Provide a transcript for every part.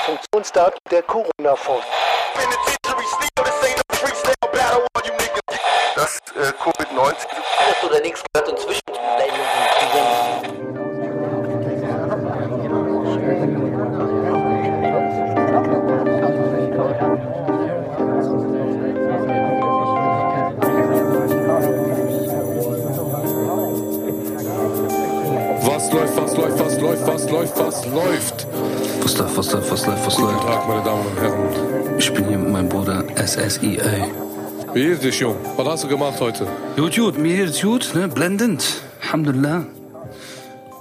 Funktionsdaten der Corona-Force. Das äh, Covid-19 Alles oder nichts gehört inzwischen zu Was läuft, was läuft, was läuft, was läuft, was läuft? Was läuft, was läuft, was läuft, was Guten läuft? Tag, meine Damen und Herren. Ich bin hier mit meinem Bruder SSIA. Wie geht's dich, Jung? Was hast du gemacht heute? Gut, gut, mir geht's gut, ne? Blendend. Alhamdulillah.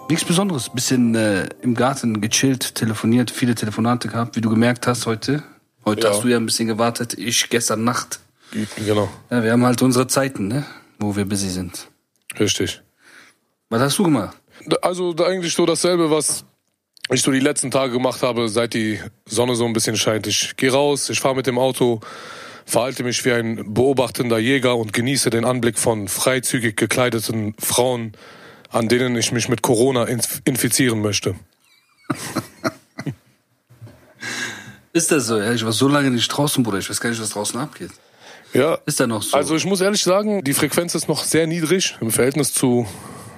Nichts Besonderes. Bisschen äh, im Garten gechillt, telefoniert, viele Telefonate gehabt, wie du gemerkt hast heute. Heute Ja. hast du ja ein bisschen gewartet, ich gestern Nacht. Genau, Ja, wir haben halt unsere Zeiten, ne? Wo wir busy sind. richtig. Was hast du gemacht? Also eigentlich so dasselbe, was ich so die letzten Tage gemacht habe, seit die Sonne so ein bisschen scheint. Ich gehe raus, ich fahre mit dem Auto, verhalte mich wie ein beobachtender Jäger und genieße den Anblick von freizügig gekleideten Frauen, an denen ich mich mit Corona inf infizieren möchte. Ist das so? Ja, ich war so lange nicht draußen, Bruder. Ich weiß gar nicht, was draußen abgeht. Ja, Ist da noch so? Also ich muss ehrlich sagen, die Frequenz ist noch sehr niedrig im Verhältnis zu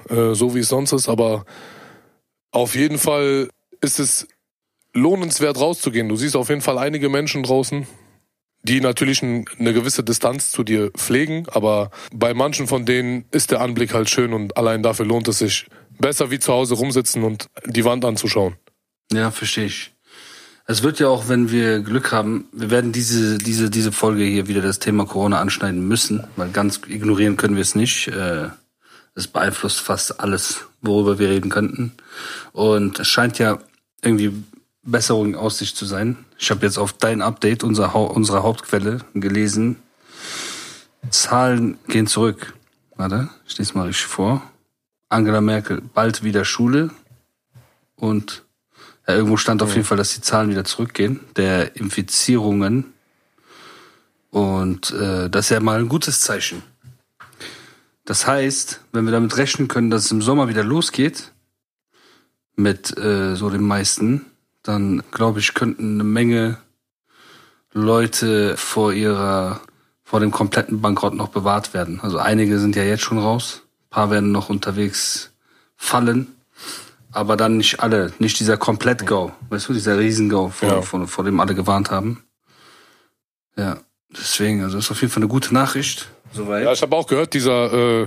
äh, so wie es sonst ist, aber auf jeden Fall ist es lohnenswert rauszugehen. Du siehst auf jeden Fall einige Menschen draußen, die natürlich ein, eine gewisse Distanz zu dir pflegen, aber bei manchen von denen ist der Anblick halt schön und allein dafür lohnt es sich besser wie zu Hause rumsitzen und die Wand anzuschauen. Ja, verstehe ich. Es wird ja auch, wenn wir Glück haben, wir werden diese, diese, diese Folge hier wieder das Thema Corona anschneiden müssen, weil ganz ignorieren können wir es nicht. Äh, Es beeinflusst fast alles, worüber wir reden könnten. Und es scheint ja irgendwie Besserung in Aussicht zu sein. Ich habe jetzt auf dein Update unserer, Hau unserer Hauptquelle gelesen. Zahlen gehen zurück. Warte, ich lese mal richtig vor. Angela Merkel, bald wieder Schule. Und ja, irgendwo stand auf jeden Fall, dass die Zahlen wieder zurückgehen, der Infizierungen. Und äh, das ist ja mal ein gutes Zeichen. Das heißt, wenn wir damit rechnen können, dass es im Sommer wieder losgeht, mit äh, so den meisten, dann glaube ich, könnten eine Menge Leute vor ihrer, vor dem kompletten Bankrott noch bewahrt werden. Also einige sind ja jetzt schon raus, ein paar werden noch unterwegs fallen, aber dann nicht alle, nicht dieser Komplett-Go, weißt du, dieser Riesen-Go, vor, Ja. vor, vor dem alle gewarnt haben. Ja, deswegen, also das ist auf jeden Fall eine gute Nachricht. Soweit. Ja, ich habe auch gehört, dieser, äh,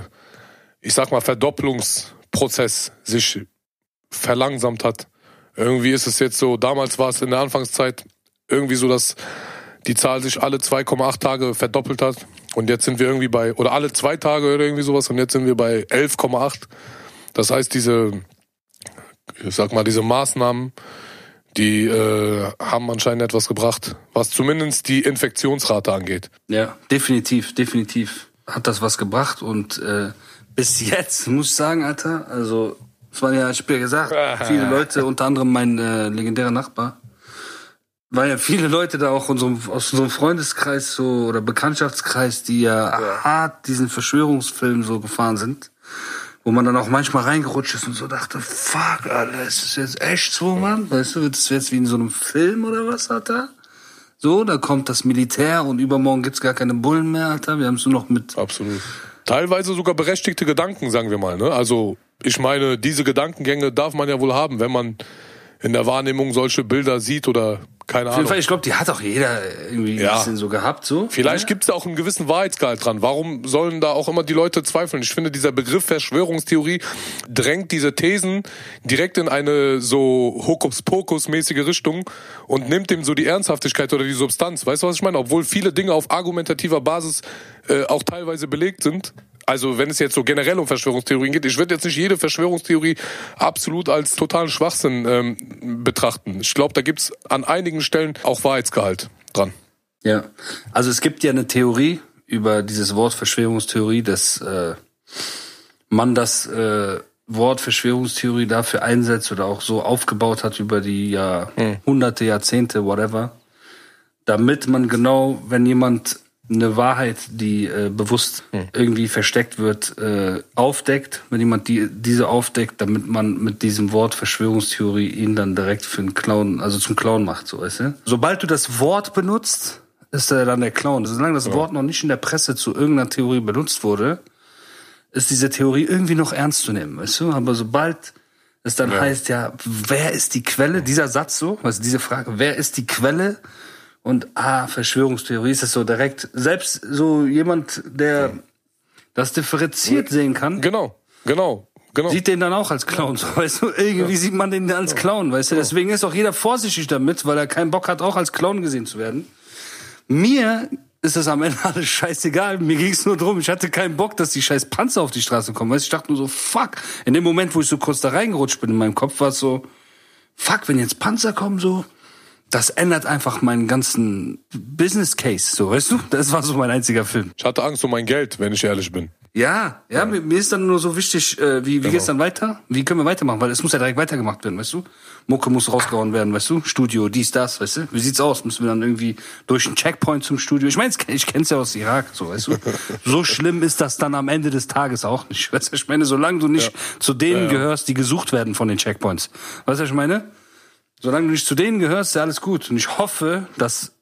ich sag mal, Verdopplungsprozess sich verlangsamt hat. Irgendwie ist es jetzt so, damals war es in der Anfangszeit irgendwie so, dass die Zahl sich alle 2,8 Tage verdoppelt hat. Und jetzt sind wir irgendwie bei, oder alle zwei Tage oder irgendwie sowas, und jetzt sind wir bei 11,8. Das heißt, diese, ich sag mal, diese Maßnahmen, die äh, haben anscheinend etwas gebracht, was zumindest die Infektionsrate angeht. Ja, definitiv, definitiv hat das was gebracht und äh, bis jetzt muss ich sagen, Alter, also es waren ja, ich hab ja gesagt, viele Leute, unter anderem mein äh, legendärer Nachbar, waren ja viele Leute da auch unserem, aus unserem Freundeskreis so oder Bekanntschaftskreis, die ja, hart diesen Verschwörungsfilm so gefahren sind, wo man dann auch manchmal reingerutscht ist und so dachte, fuck, Alter, ist das jetzt echt so, Mann? Weißt du, wird das jetzt wie in so einem Film oder was, Alter? So, da kommt das Militär und übermorgen gibt's gar keine Bullen mehr, Alter. Wir haben es nur noch mit. Absolut. Teilweise sogar berechtigte Gedanken, sagen wir mal. Ne? Also ich meine, diese Gedankengänge darf man ja wohl haben, wenn man in der Wahrnehmung solche Bilder sieht oder keine Auf jeden Ahnung. Fall, ich glaube, die hat auch jeder irgendwie Ja. ein bisschen so gehabt, so. Vielleicht ja? gibt's da auch einen gewissen Wahrheitsgehalt dran. Warum sollen da auch immer die Leute zweifeln? Ich finde, dieser Begriff Verschwörungstheorie drängt diese Thesen direkt in eine so Hokuspokus-mäßige Richtung und nimmt dem so die Ernsthaftigkeit oder die Substanz. Weißt du, was ich meine? Obwohl viele Dinge auf argumentativer Basis äh, auch teilweise belegt sind. Also wenn es jetzt so generell um Verschwörungstheorien geht, ich würde jetzt nicht jede Verschwörungstheorie absolut als totalen Schwachsinn ähm, betrachten. Ich glaube, da gibt's an einigen Stellen auch Wahrheitsgehalt dran. Ja. Also es gibt ja eine Theorie über dieses Wort Verschwörungstheorie, dass äh, man das äh, Wort Verschwörungstheorie dafür einsetzt oder auch so aufgebaut hat über die Jahrhunderte, Jahrzehnte, whatever, damit man genau, wenn jemand eine Wahrheit, die äh, bewusst irgendwie versteckt wird, äh, aufdeckt, wenn jemand die, diese aufdeckt, damit man mit diesem Wort Verschwörungstheorie ihn dann direkt für einen Clown, also zum Clown macht, so weißt du? Sobald du das Wort benutzt, ist er dann der Clown. Solange das Wort noch nicht in der Presse zu irgendeiner Theorie benutzt wurde, ist diese Theorie irgendwie noch ernst zu nehmen, weißt du? Aber sobald es dann heißt, ja, wer ist die Quelle, dieser Satz so, also diese Frage, wer ist die Quelle? Und ah, Verschwörungstheorie ist das so direkt, selbst so jemand, der das differenziert sehen kann, Genau, genau, genau. sieht den dann auch als Clown, so, weißt du? Irgendwie sieht man den als Clown, weißt du? Deswegen ist auch jeder vorsichtig damit, weil er keinen Bock hat, auch als Clown gesehen zu werden. Mir ist das am Ende alles scheißegal. Mir ging es nur drum, ich hatte keinen Bock, dass die scheiß Panzer auf die Straße kommen. Weißt du, ich dachte nur so, fuck. In dem Moment, wo ich so kurz da reingerutscht bin in meinem Kopf, war es so, fuck, wenn jetzt Panzer kommen, so, das ändert einfach meinen ganzen Business Case, so, weißt du? Das war so mein einziger Film. Ich hatte Angst um mein Geld, wenn ich ehrlich bin. Ja, ja, Mir, mir ist dann nur so wichtig, äh, wie, wie geht's dann weiter? Wie können wir weitermachen? Weil es muss ja direkt weitergemacht werden, weißt du? Mucke muss rausgehauen werden, weißt du? Studio, dies, das, weißt du? Wie sieht's aus? Müssen wir dann irgendwie durch einen Checkpoint zum Studio? Ich meine, ich kenn's ja aus Irak, so, weißt du? So schlimm ist das dann am Ende des Tages auch nicht. Weißt du, ich meine, solange du nicht zu denen gehörst, die gesucht werden von den Checkpoints. Weißt du, was ich meine? Solange du nicht zu denen gehörst, ist ja alles gut. Und ich hoffe, dass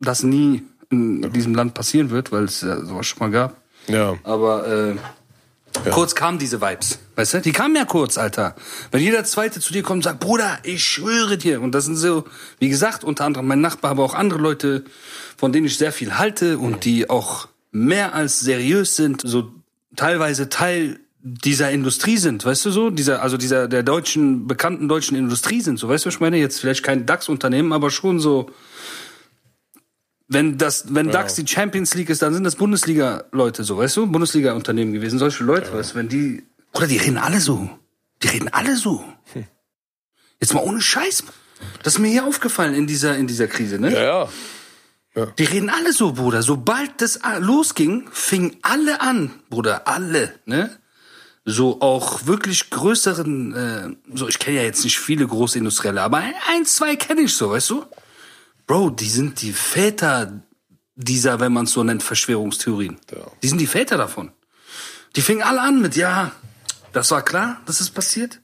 das nie in diesem Land passieren wird, weil es ja sowas schon mal gab. Ja. Aber äh, kurz kamen diese Vibes. Weißt du? Die kamen ja kurz, Alter. Wenn jeder Zweite zu dir kommt und sagt, Bruder, ich schwöre dir. Und das sind so, wie gesagt, unter anderem mein Nachbar, aber auch andere Leute, von denen ich sehr viel halte und die auch mehr als seriös sind, so teilweise Teil dieser Industrie sind, weißt du so, dieser, also dieser der deutschen bekannten deutschen Industrie sind, so weißt du, was ich meine jetzt vielleicht kein DAX-Unternehmen, aber schon so, wenn das, wenn DAX die Champions League ist, dann sind das Bundesliga-Leute, so weißt du, Bundesliga-Unternehmen gewesen, solche Leute, weißt du, wenn die, oder die reden alle so, die reden alle so. Jetzt mal ohne Scheiß, das ist mir hier aufgefallen in dieser in dieser Krise, ne? Ja, ja. Die reden alle so, Bruder. Sobald das losging, fingen alle an, Bruder, alle, ne? So auch wirklich größeren, äh, so ich kenne ja jetzt nicht viele große Industrielle, aber ein, zwei kenne ich so, weißt du? Bro, die sind die Väter dieser, wenn man es so nennt, Verschwörungstheorien. Ja. Die sind die Väter davon. Die fingen alle an mit, ja, das war klar, dass es passiert.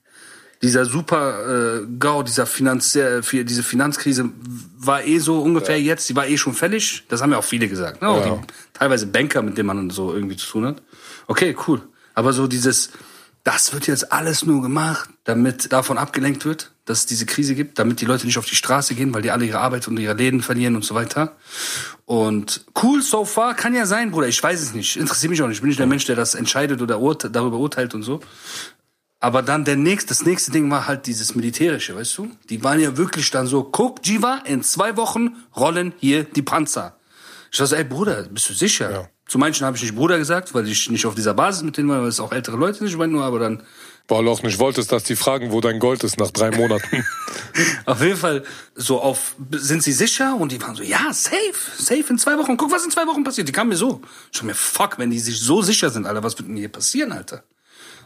Dieser super äh, GAU, dieser Finanziell, für diese Finanzkrise war eh so ungefähr jetzt, die war eh schon fällig. Das haben ja auch viele gesagt. Ne? Auch Ja. die, teilweise Banker, mit denen man so irgendwie zu tun hat. Okay, cool. Aber so dieses, das wird jetzt alles nur gemacht, damit davon abgelenkt wird, dass es diese Krise gibt, damit die Leute nicht auf die Straße gehen, weil die alle ihre Arbeit und ihre Läden verlieren und so weiter. Und cool so far kann ja sein, Bruder. Ich weiß es nicht. Interessiert mich auch nicht. Ich bin nicht der Mensch, der das entscheidet oder urte darüber urteilt und so. Aber dann der nächste, das nächste Ding war halt dieses Militärische, weißt du? Die waren ja wirklich dann so, guck, Jiva, in zwei Wochen rollen hier die Panzer. Ich dachte, ey Bruder, bist du sicher? Ja. Zu manchen habe ich nicht Bruder gesagt, weil ich nicht auf dieser Basis mit denen war, weil es auch ältere Leute. Ich meine nur, aber dann Weil du auch nicht wolltest, dass die fragen, wo dein Gold ist nach drei Monaten. auf jeden Fall so auf, sind sie sicher? Und die waren so, ja, safe, safe in zwei Wochen. Guck, was in zwei Wochen passiert. Die kamen mir so. Ich dachte mir, fuck, wenn die sich so sicher sind, Alter, was wird denn hier passieren, Alter?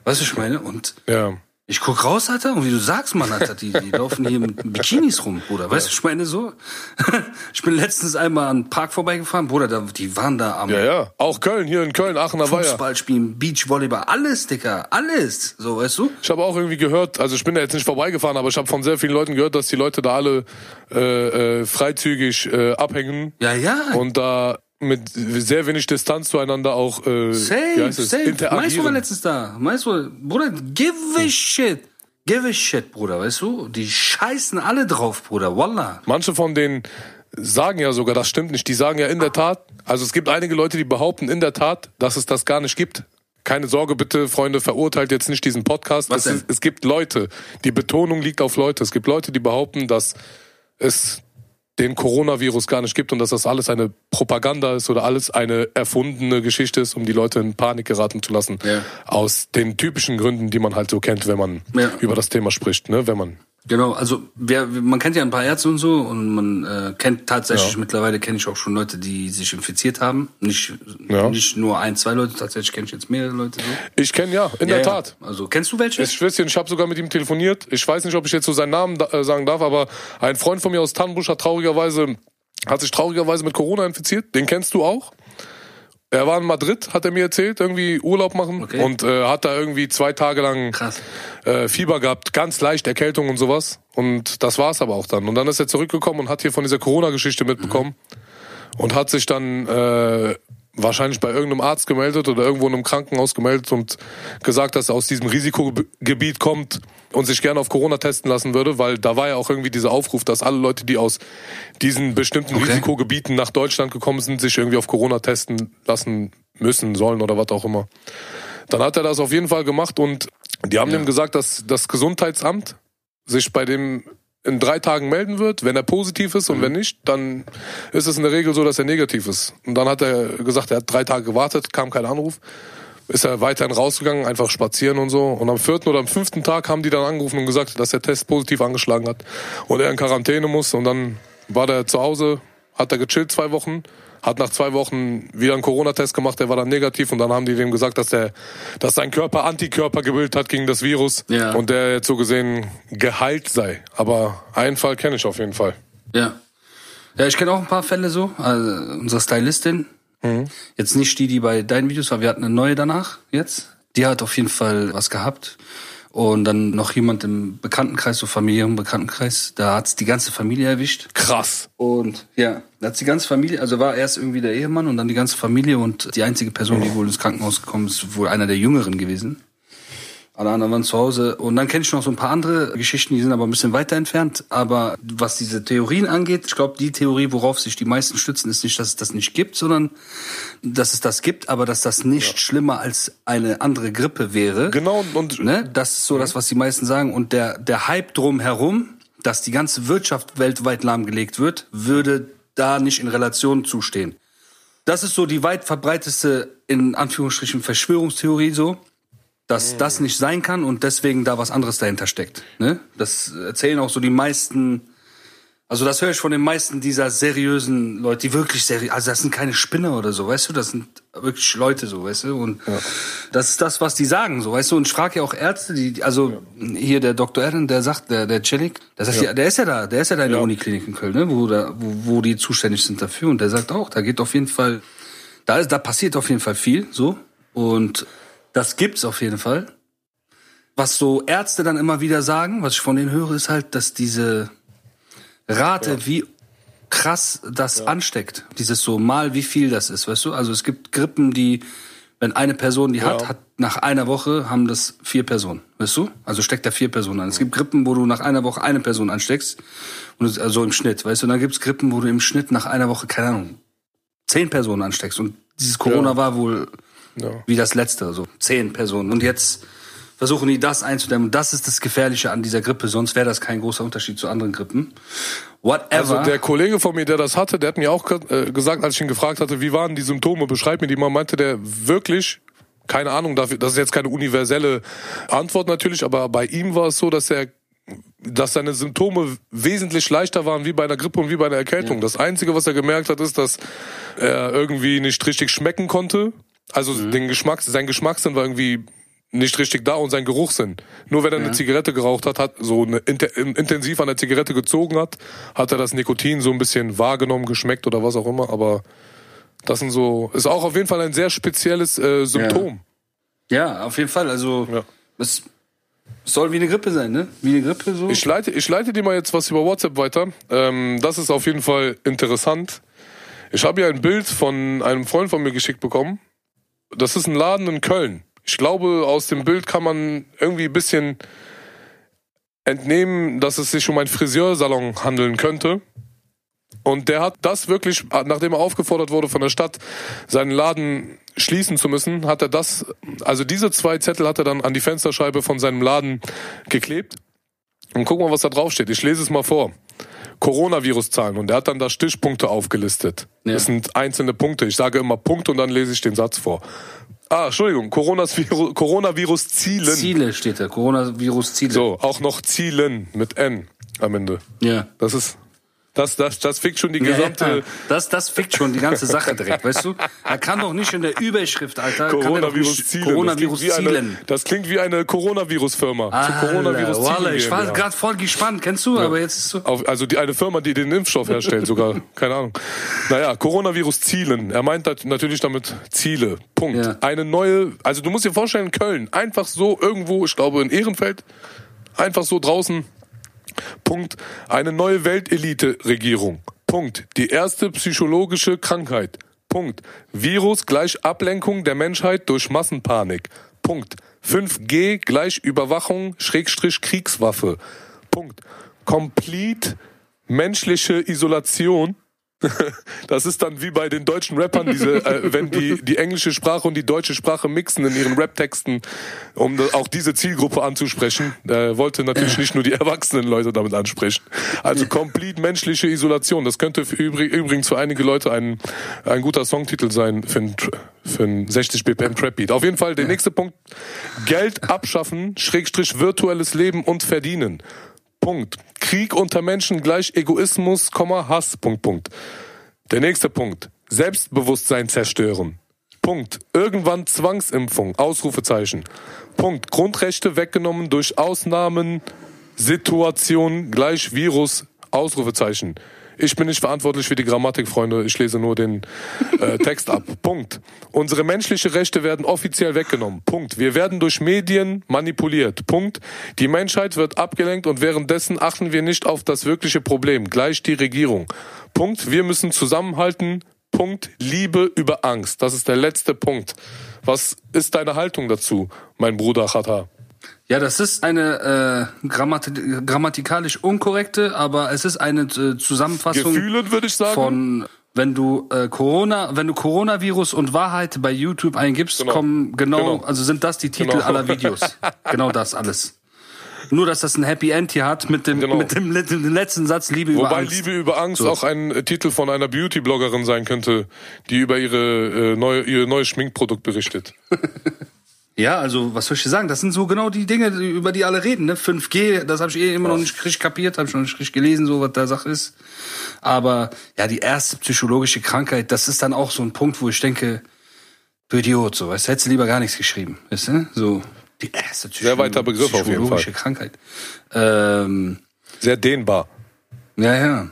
Weißt du, was ich meine? Und ja. Ich guck raus, Alter, und wie du sagst, Mann, Alter, die, die laufen hier mit Bikinis rum, Bruder. Weißt du, ich meine so? Ich bin letztens einmal an den Park vorbeigefahren, Bruder, da, die waren da am Ja, ja. Auch Köln, hier in Köln, Aachener Weiher. Fußball spielen, Beachvolleyball, alles, Dicker, alles. So, weißt du? Ich habe auch irgendwie gehört, also ich bin da jetzt nicht vorbeigefahren, aber ich habe von sehr vielen Leuten gehört, dass die Leute da alle äh, äh, freizügig äh, abhängen Ja, ja. und da mit sehr wenig Distanz zueinander auch äh, Safe, safe. Meinst du, war interagieren. letztens da? Meinst du, Bruder, give a shit. Give a shit, Bruder, weißt du? Die scheißen alle drauf, Bruder, wallah. Manche von denen sagen ja sogar, das stimmt nicht. Die sagen ja in der Tat, also es gibt einige Leute, die behaupten in der Tat, dass es das gar nicht gibt. Keine Sorge bitte, Freunde, verurteilt jetzt nicht diesen Podcast. Was es, es gibt Leute, die Betonung liegt auf Leute. Es gibt Leute, die behaupten, dass es den Coronavirus gar nicht gibt und dass das alles eine Propaganda ist oder alles eine erfundene Geschichte ist, um die Leute in Panik geraten zu lassen. Ja. Aus den typischen Gründen, die man halt so kennt, wenn man Ja. über das Thema spricht, ne? Wenn man Genau, also wer, man kennt ja ein paar Ärzte und so und man äh, kennt tatsächlich Ja. mittlerweile kenne ich auch schon Leute, die sich infiziert haben. Nicht, Ja. nicht nur ein, zwei Leute, tatsächlich kenne ich jetzt mehrere Leute so. ich kenne ja, in Ja, der. Tat. Also kennst du welche? Ich dir, ich habe sogar mit ihm telefoniert. Ich weiß nicht, ob ich jetzt so seinen Namen da, äh, sagen darf, aber ein Freund von mir aus Tannenbusch hat traurigerweise, hat sich traurigerweise mit Corona infiziert. Den kennst du auch. Er war in Madrid, hat er mir erzählt, irgendwie Urlaub machen Okay. und äh, hat da irgendwie zwei Tage lang äh, Fieber gehabt, ganz leicht Erkältung und sowas. Und das war's aber auch dann. Und dann ist er zurückgekommen und hat hier von dieser Corona-Geschichte mitbekommen und hat sich dann äh, wahrscheinlich bei irgendeinem Arzt gemeldet oder irgendwo in einem Krankenhaus gemeldet und gesagt, dass er aus diesem Risikogebiet kommt und sich gerne auf Corona testen lassen würde, weil da war ja auch irgendwie dieser Aufruf, dass alle Leute, die aus diesen bestimmten Okay. Risikogebieten nach Deutschland gekommen sind, sich irgendwie auf Corona testen lassen müssen, sollen oder was auch immer. Dann hat er das auf jeden Fall gemacht und die haben Ja. ihm gesagt, dass das Gesundheitsamt sich bei dem in drei Tagen melden wird, wenn er positiv ist und Mhm. wenn nicht, dann ist es in der Regel so, dass er negativ ist. Und dann hat er gesagt, er hat drei Tage gewartet, kam kein Anruf. Ist er weiterhin rausgegangen, einfach spazieren und so. Und am vierten oder am fünften Tag haben die dann angerufen und gesagt, dass der Test positiv angeschlagen hat und er in Quarantäne muss. Und dann war der zu Hause, hat er gechillt zwei Wochen, hat nach zwei Wochen wieder einen Corona-Test gemacht, der war dann negativ und dann haben die dem gesagt, dass der, dass sein Körper Antikörper gebildet hat gegen das Virus Ja. und der jetzt so gesehen geheilt sei. Aber einen Fall kenne ich auf jeden Fall. Ja. Ja, ich kenne auch ein paar Fälle so. Also unsere Stylistin, jetzt nicht die, die bei deinen Videos war, wir hatten eine neue danach jetzt. Die hat auf jeden Fall was gehabt. Und dann noch jemand im Bekanntenkreis, so Familien, Bekanntenkreis, da hat's die ganze Familie erwischt. Krass. Und ja, da hat's die ganze Familie, also war erst irgendwie der Ehemann und dann die ganze Familie und die einzige Person, die wohl ins Krankenhaus gekommen ist, wohl einer der Jüngeren gewesen. Alle anderen waren zu Hause. Und dann kenne ich noch so ein paar andere Geschichten, die sind aber ein bisschen weiter entfernt. Aber was diese Theorien angeht, ich glaube, die Theorie, worauf sich die meisten stützen, ist nicht, dass es das nicht gibt, sondern dass es das gibt, aber dass das nicht schlimmer als eine andere Grippe wäre. Genau, und Ne? Das ist so das, was die meisten sagen. Und der, der Hype drumherum, dass die ganze Wirtschaft weltweit lahmgelegt wird, würde da nicht in Relation zustehen. Das ist so die weit verbreiteste, in Anführungsstrichen, Verschwörungstheorie so, dass das nicht sein kann und deswegen da was anderes dahinter steckt. Ne? Das erzählen auch so die meisten, also das höre ich von den meisten dieser seriösen Leute, die wirklich seriös, also das sind keine Spinner oder so, weißt du, das sind wirklich Leute so, weißt du, und das ist das, was die sagen, so, weißt du, und ich frage ja auch Ärzte, die, also hier der Dr. Eren, der sagt, der, der Celik, der sagt, ja. der ist ja da, der ist ja da in der Uniklinik in Köln, ne, wo, da, wo, wo die zuständig sind dafür, und der sagt auch, da geht auf jeden Fall, da ist, da passiert auf jeden Fall viel, so, und das gibt's auf jeden Fall. Was so Ärzte dann immer wieder sagen, was ich von denen höre, ist halt, dass diese Rate, wie krass das ansteckt. Dieses so mal, wie viel das ist, weißt du? Also es gibt Grippen, die, wenn eine Person die hat, Ja. hat nach einer Woche haben das vier Personen, weißt du? Also steckt da vier Personen an. Es gibt Grippen, wo du nach einer Woche eine Person ansteckst, und also im Schnitt, weißt du? Und dann gibt's Grippen, wo du im Schnitt nach einer Woche, keine Ahnung, zehn Personen ansteckst. Und dieses Corona Ja. war wohl Ja. wie das letzte, so zehn Personen. Und jetzt versuchen die das einzudämmen. Und das ist das Gefährliche an dieser Grippe, sonst wäre das kein großer Unterschied zu anderen Grippen. Whatever. Also der Kollege von mir, der das hatte, der hat mir auch äh, gesagt, als ich ihn gefragt hatte, wie waren die Symptome, beschreib mir die mal, meinte der wirklich, keine Ahnung, dafür- das ist jetzt keine universelle Antwort natürlich, aber bei ihm war es so, dass er dass seine Symptome wesentlich leichter waren wie bei einer Grippe und wie bei einer Erkältung. Das Einzige, was er gemerkt hat, ist, dass er irgendwie nicht richtig schmecken konnte. Also den Geschmack, sein Geschmackssinn war irgendwie nicht richtig da und sein Geruchssinn. Nur wenn er eine Zigarette geraucht hat, hat so eine, inte- intensiv an der Zigarette gezogen hat, hat er das Nikotin so ein bisschen wahrgenommen, geschmeckt oder was auch immer. Aber das sind so, ist auch auf jeden Fall ein sehr spezielles äh, Symptom. ja, auf jeden Fall. Also Ja. es soll wie eine Grippe sein, ne? Wie eine Grippe so. Ich leite, ich leite dir mal jetzt was über WhatsApp weiter. Ähm, das ist auf jeden Fall interessant. Ich habe hier ein Bild von einem Freund von mir geschickt bekommen. Das ist ein Laden in Köln. Ich glaube, aus dem Bild kann man irgendwie ein bisschen entnehmen, dass es sich um einen Friseursalon handeln könnte. Und der hat das wirklich, nachdem er aufgefordert wurde von der Stadt, seinen Laden schließen zu müssen, hat er das, also diese zwei Zettel hat er dann an die Fensterscheibe von seinem Laden geklebt. Und guck mal, was da drauf steht. Ich lese es mal vor. Coronavirus-Zahlen. Und er hat dann da Stichpunkte aufgelistet. Ja. Das sind einzelne Punkte. Ich sage immer Punkt und dann lese ich den Satz vor. Ah, Entschuldigung. Coronavirus- Coronavirus-Zielen. Ziele steht da. Coronavirus-Ziele. So, auch noch Zielen mit N am Ende. Ja. Das ist Das, das, das fickt schon die gesamte Ja, das, das fickt schon die ganze Sache direkt, weißt du? Er kann doch nicht in der Überschrift, Alter, er Coronavirus nicht zielen. Coronavirus das klingt wie zielen. eine, das klingt wie eine Coronavirus-Firma. Coronavirus zielen ich war gerade voll gespannt, kennst du? Aber jetzt ist so. Auf, also die, eine Firma, die den Impfstoff herstellt sogar. Keine Ahnung. Naja, Coronavirus Zielen. Er meint natürlich damit Ziele. Punkt. Ja. Eine neue, also du musst dir vorstellen, Köln, einfach so irgendwo, ich glaube in Ehrenfeld, einfach so draußen. Punkt. Eine neue Weltelite-Regierung. Punkt. Die erste psychologische Krankheit. Punkt. Virus gleich Ablenkung der Menschheit durch Massenpanik. Punkt. 5G gleich Überwachung Schrägstrich Kriegswaffe. Punkt. Complete menschliche Isolation. Das ist dann wie bei den deutschen Rappern, diese, äh, wenn die die englische Sprache und die deutsche Sprache mixen in ihren Rap-Texten, um auch diese Zielgruppe anzusprechen. Er wollte natürlich nicht nur die erwachsenen Leute damit ansprechen. Also complete menschliche Isolation. Das könnte für, übrig- übrigens für einige Leute ein, ein guter Songtitel sein für ein, für ein 60 BPM Trap Beat. Auf jeden Fall der nächste Punkt. Geld abschaffen, Schrägstrich virtuelles Leben und verdienen. Punkt. Krieg unter Menschen gleich Egoismus, Hass, Punkt, Punkt. Der nächste Punkt. Selbstbewusstsein zerstören. Punkt. Irgendwann Zwangsimpfung, Ausrufezeichen. Punkt. Grundrechte weggenommen durch Ausnahmen, Situation gleich Virus, Ausrufezeichen. Ich bin nicht verantwortlich für die Grammatik, Freunde. Ich lese nur den äh, Text ab. Punkt. Unsere menschliche Rechte werden offiziell weggenommen. Punkt. Wir werden durch Medien manipuliert. Punkt. Die Menschheit wird abgelenkt und währenddessen achten wir nicht auf das wirkliche Problem. Gleich die Regierung. Punkt. Wir müssen zusammenhalten. Punkt. Liebe über Angst. Das ist der letzte Punkt. Was ist deine Haltung dazu, mein Bruder Chata? Ja, das ist eine äh, grammati grammatikalisch unkorrekte, aber es ist eine äh, Zusammenfassung Gefühlen, würde ich sagen. von wenn du äh, Corona, wenn du Coronavirus und Wahrheit bei YouTube eingibst, Genau. kommen genau, Genau. also sind das die Titel Genau. aller Videos. genau das alles. Nur dass das ein Happy End hier hat mit dem Genau. mit dem, mit dem letzten Satz Liebe über Wobei Angst. Liebe über Angst So. auch ein äh, Titel von einer Beauty-Bloggerin sein könnte, die über ihre, äh, neue, ihr neues Schminkprodukt berichtet. Ja, also was soll ich dir sagen? Das sind so genau die Dinge, über die alle reden. Ne? 5G, das habe ich eh immer noch nicht richtig kapiert, habe ich noch nicht richtig gelesen, so was da Sache ist. Aber ja, die erste psychologische Krankheit, das ist dann auch so ein Punkt, wo ich denke, du Idiot, so, weißt hättest du lieber gar nichts geschrieben, weißt du? So die erste Psycho Sehr weiter Begriff auf jeden psychologische Krankheit. Ähm, Sehr dehnbar. ja, ja.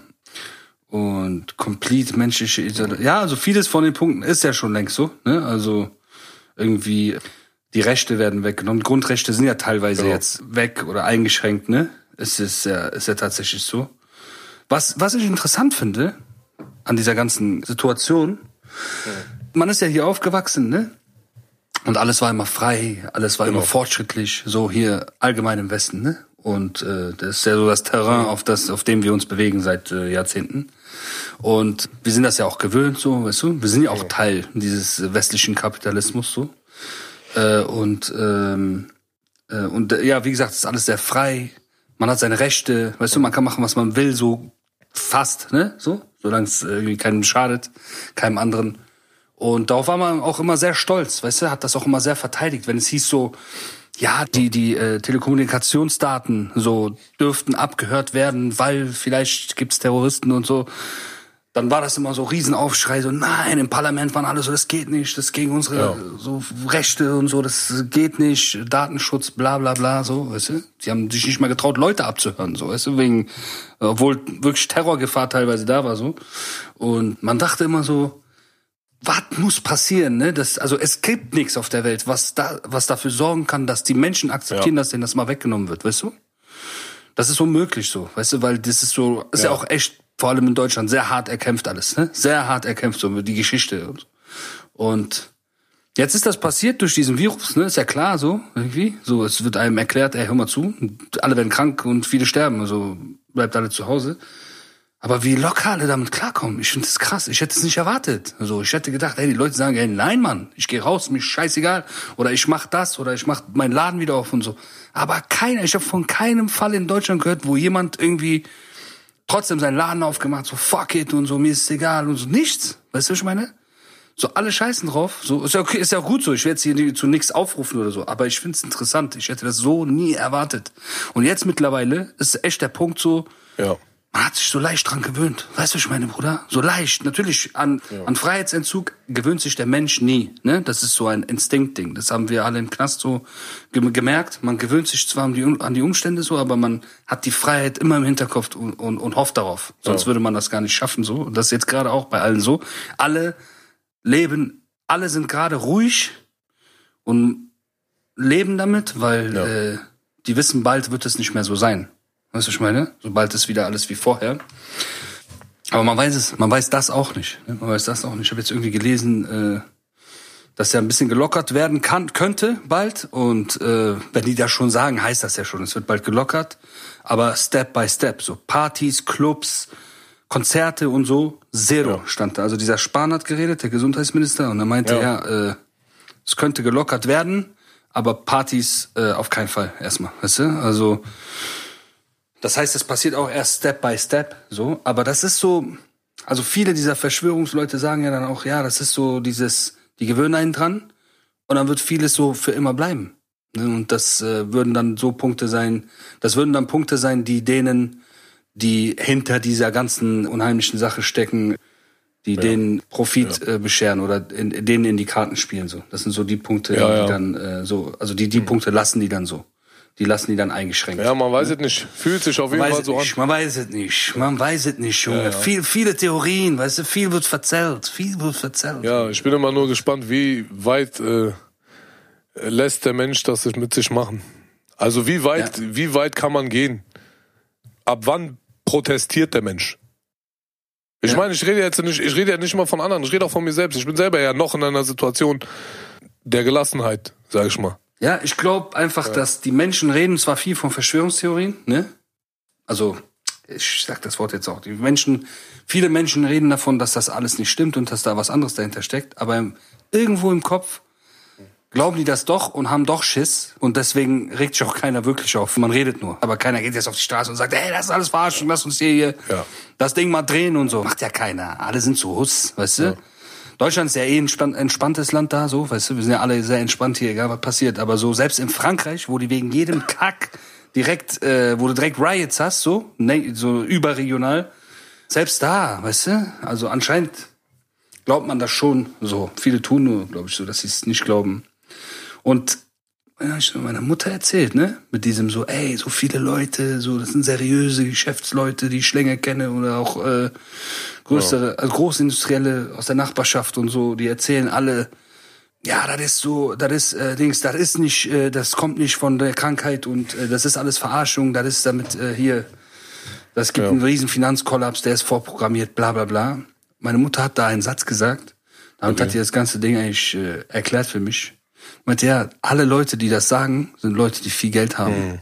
Und complete menschliche Isolation. Ja, also vieles von den Punkten ist ja schon längst so. Ne? Also irgendwie die Rechte werden weggenommen. Grundrechte sind ja teilweise Genau. jetzt weg oder eingeschränkt. Ne? Es ist ja, ist ja tatsächlich so. Was, was ich interessant finde an dieser ganzen Situation, man ist ja hier aufgewachsen, ne? Und alles war immer frei, alles war immer fortschrittlich, so hier allgemein im Westen, ne? Und äh, das ist ja so das Terrain, auf das, auf dem wir uns bewegen seit äh, Jahrzehnten. Und wir sind das ja auch gewöhnt, so, weißt du? Wir sind ja auch Teil dieses westlichen Kapitalismus, so. Äh, und ähm, äh, und äh, ja, wie gesagt, es ist alles sehr frei. Man hat seine Rechte, weißt du, man kann machen, was man will, so fast, ne? So, solange es irgendwie keinem schadet, keinem anderen. Und darauf war man auch immer sehr stolz, weißt du, hat das auch immer sehr verteidigt, wenn es hieß so, ja, die die äh, Telekommunikationsdaten so dürften abgehört werden, weil vielleicht gibt's Terroristen und so. Dann war das immer so Riesenaufschrei, so nein, im Parlament waren alle so, das geht nicht, das gegen unsere Ja. so Rechte und so, das geht nicht, Datenschutz, bla bla bla, so, weißt du? Die haben sich nicht mal getraut, Leute abzuhören, so, weißt du, wegen, obwohl wirklich Terrorgefahr teilweise da war, so. Und man dachte immer so, was muss passieren, ne? Das, also es gibt nichts auf der Welt, was da, was dafür sorgen kann, dass die Menschen akzeptieren, Ja. dass denen das mal weggenommen wird, weißt du? Das ist unmöglich so, weißt du, weil das ist so, ist ja, Ja. auch echt, vor allem in Deutschland, sehr hart erkämpft alles, ne? Sehr hart erkämpft, so die Geschichte und so. Und jetzt ist das passiert durch diesen Virus, ne? Ist ja klar, so, irgendwie. So, es wird einem erklärt, ey, hör mal zu, alle werden krank und viele sterben, also bleibt alle zu Hause. Aber wie locker alle damit klarkommen, ich finde das krass. Ich hätte es nicht erwartet. Also ich hätte gedacht, ey, die Leute sagen, ey, nein, Mann, ich gehe raus, mir scheißegal. Oder ich mach das oder ich mach meinen Laden wieder auf und so. Aber keiner, ich habe von keinem Fall in Deutschland gehört, wo jemand irgendwie trotzdem seinen Laden aufgemacht, so fuck it und so, mir ist egal und so. Nichts. Weißt du, was ich meine? So alle scheißen drauf. So ist ja okay, ist ja gut so. Ich werde jetzt hier zu nichts aufrufen oder so. Aber ich finde es interessant. Ich hätte das so nie erwartet. Und jetzt mittlerweile ist echt der Punkt so, Ja. Man hat sich so leicht dran gewöhnt. Weißt du, ich meine, Bruder? So leicht. Natürlich, an, an Freiheitsentzug gewöhnt sich der Mensch nie. Ne? Das ist so ein Instinktding. Das haben wir alle im Knast so gem- gemerkt. Man gewöhnt sich zwar an die, an die Umstände so, aber man hat die Freiheit immer im Hinterkopf und, und, und hofft darauf. Sonst würde man das gar nicht schaffen so. Und das ist jetzt gerade auch bei allen so. Alle leben, alle sind gerade ruhig und leben damit, weil Ja. äh, die wissen, bald wird es nicht mehr so sein. Weißt du, was ich meine? Sobald ist wieder alles wie vorher. Aber man weiß es, man weiß das auch nicht. ne? Man weiß das auch nicht. Ich habe jetzt irgendwie gelesen, äh, dass ja ein bisschen gelockert werden kann, könnte bald. Und äh, wenn die das schon sagen, heißt das ja schon, es wird bald gelockert. Aber Step by Step, so Partys, Clubs, Konzerte und so, zero stand da. Also dieser Spahn hat geredet, der Gesundheitsminister, und er meinte, ja, Ja. äh, es könnte gelockert werden, aber Partys äh, auf keinen Fall erstmal, weißt du? Also das heißt, es passiert auch erst Step by Step, so. Aber das ist so, also viele dieser Verschwörungsleute sagen ja dann auch, ja, das ist so dieses, die gewöhnen einen dran und dann wird vieles so für immer bleiben. Ne? Und das äh, würden dann so Punkte sein, das würden dann Punkte sein, die denen, die hinter dieser ganzen unheimlichen Sache stecken, die denen Profit äh, bescheren oder in, denen in die Karten spielen so. Das sind so die Punkte, Ja, die ja. dann äh, so, also die die Punkte lassen die dann so. Die lassen die dann eingeschränkt. Ja, man weiß es nicht. Fühlt sich auf jeden Man weiß Fall so an. nicht, man weiß es nicht, man weiß es nicht, Junge. Viel, viele Theorien, weißt du, viel wird verzerrt, viel wird verzerrt. Ja, ich bin immer nur gespannt, wie weit äh, lässt der Mensch das mit sich machen. Also wie weit, wie weit kann man gehen? Ab wann protestiert der Mensch? Ich Ja. meine, ich rede jetzt nicht, ich rede ja nicht mal von anderen, ich rede auch von mir selbst. Ich bin selber ja noch in einer Situation der Gelassenheit, sag ich mal. Ja, ich glaube einfach, dass die Menschen reden zwar viel von Verschwörungstheorien, ne? Also, ich sag das Wort jetzt auch. Die Menschen, viele Menschen reden davon, dass das alles nicht stimmt und dass da was anderes dahinter steckt, aber im, irgendwo im Kopf glauben die das doch und haben doch Schiss und deswegen regt sich auch keiner wirklich auf. Man redet nur. Aber keiner geht jetzt auf die Straße und sagt, hey, das ist alles Verarschung, lass uns hier, hier Ja. das Ding mal drehen und so. Macht ja keiner. Alle sind zu Huss, weißt du? Deutschland ist ja eh ein entspann- entspanntes Land da, so, weißt du, wir sind ja alle sehr entspannt hier, egal was passiert. Aber so, selbst in Frankreich, wo die wegen jedem Kack direkt, äh, wo du direkt Riots hast, so, ne, so überregional, selbst da, weißt du, also anscheinend glaubt man das schon so. Viele tun nur, glaube ich, so, dass sie es nicht glauben. Und ja, ich habe meiner Mutter erzählt, ne? Mit diesem so, ey, so viele Leute, so, das sind seriöse Geschäftsleute, die ich länger kenne oder auch äh, größere, also Großindustrielle aus der Nachbarschaft und so, die erzählen alle, ja, das ist so, das ist äh, Dings, das ist nicht, äh, das kommt nicht von der Krankheit und äh, das ist alles Verarschung, das ist damit äh, hier, das gibt Ja. einen riesen Finanzkollaps, der ist vorprogrammiert, bla bla bla. Meine Mutter hat da einen Satz gesagt, damit hat die das ganze Ding eigentlich äh, erklärt für mich. Meinte, ja, alle Leute, die das sagen, sind Leute, die viel Geld haben.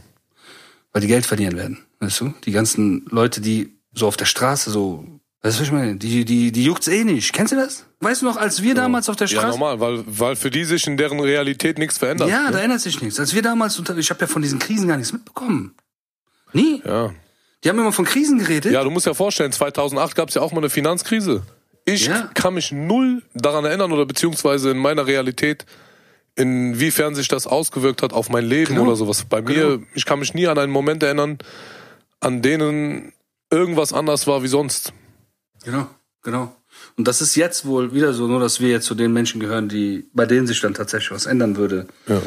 Weil die Geld verlieren werden. Weißt du? Die ganzen Leute, die so auf der Straße so, weißt du, was ich meine? Die, die, die juckt's eh nicht. Kennst du das? Weißt du noch, als wir damals auf der Ja, Straße. normal, weil, weil für die sich in deren Realität nichts verändert. Ja, ne? da ändert sich nichts. Als wir damals unter, ich habe ja von diesen Krisen gar nichts mitbekommen. Nie. ja. Die haben immer von Krisen geredet. Ja, du musst ja vorstellen, 2008 gab es ja auch mal eine Finanzkrise. Ich Ja. kann mich null daran erinnern oder beziehungsweise in meiner Realität, inwiefern sich das ausgewirkt hat auf mein Leben Genau. oder sowas. Bei mir, ich kann mich nie an einen Moment erinnern, an denen irgendwas anders war wie sonst. Genau, genau. Und das ist jetzt wohl wieder so, nur dass wir jetzt zu den Menschen gehören, die, bei denen sich dann tatsächlich was ändern würde. Ja.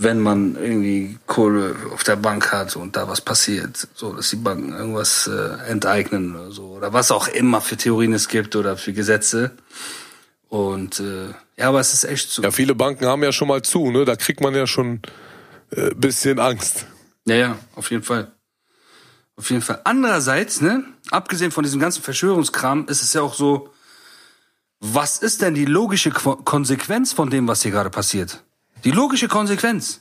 Wenn man irgendwie Kohle auf der Bank hat und da was passiert, so dass die Banken irgendwas äh, enteignen oder so oder was auch immer für Theorien es gibt oder für Gesetze. Und äh, ja, aber es ist echt so. Ja, viele Banken haben ja schon mal zu, ne? Da kriegt man ja schon äh, bisschen Angst. Ja, ja, auf jeden Fall. Auf jeden Fall. Andererseits, ne, abgesehen von diesem ganzen Verschwörungskram, ist es ja auch so, was ist denn die logische Qu Konsequenz von dem, was hier gerade passiert? Die logische Konsequenz.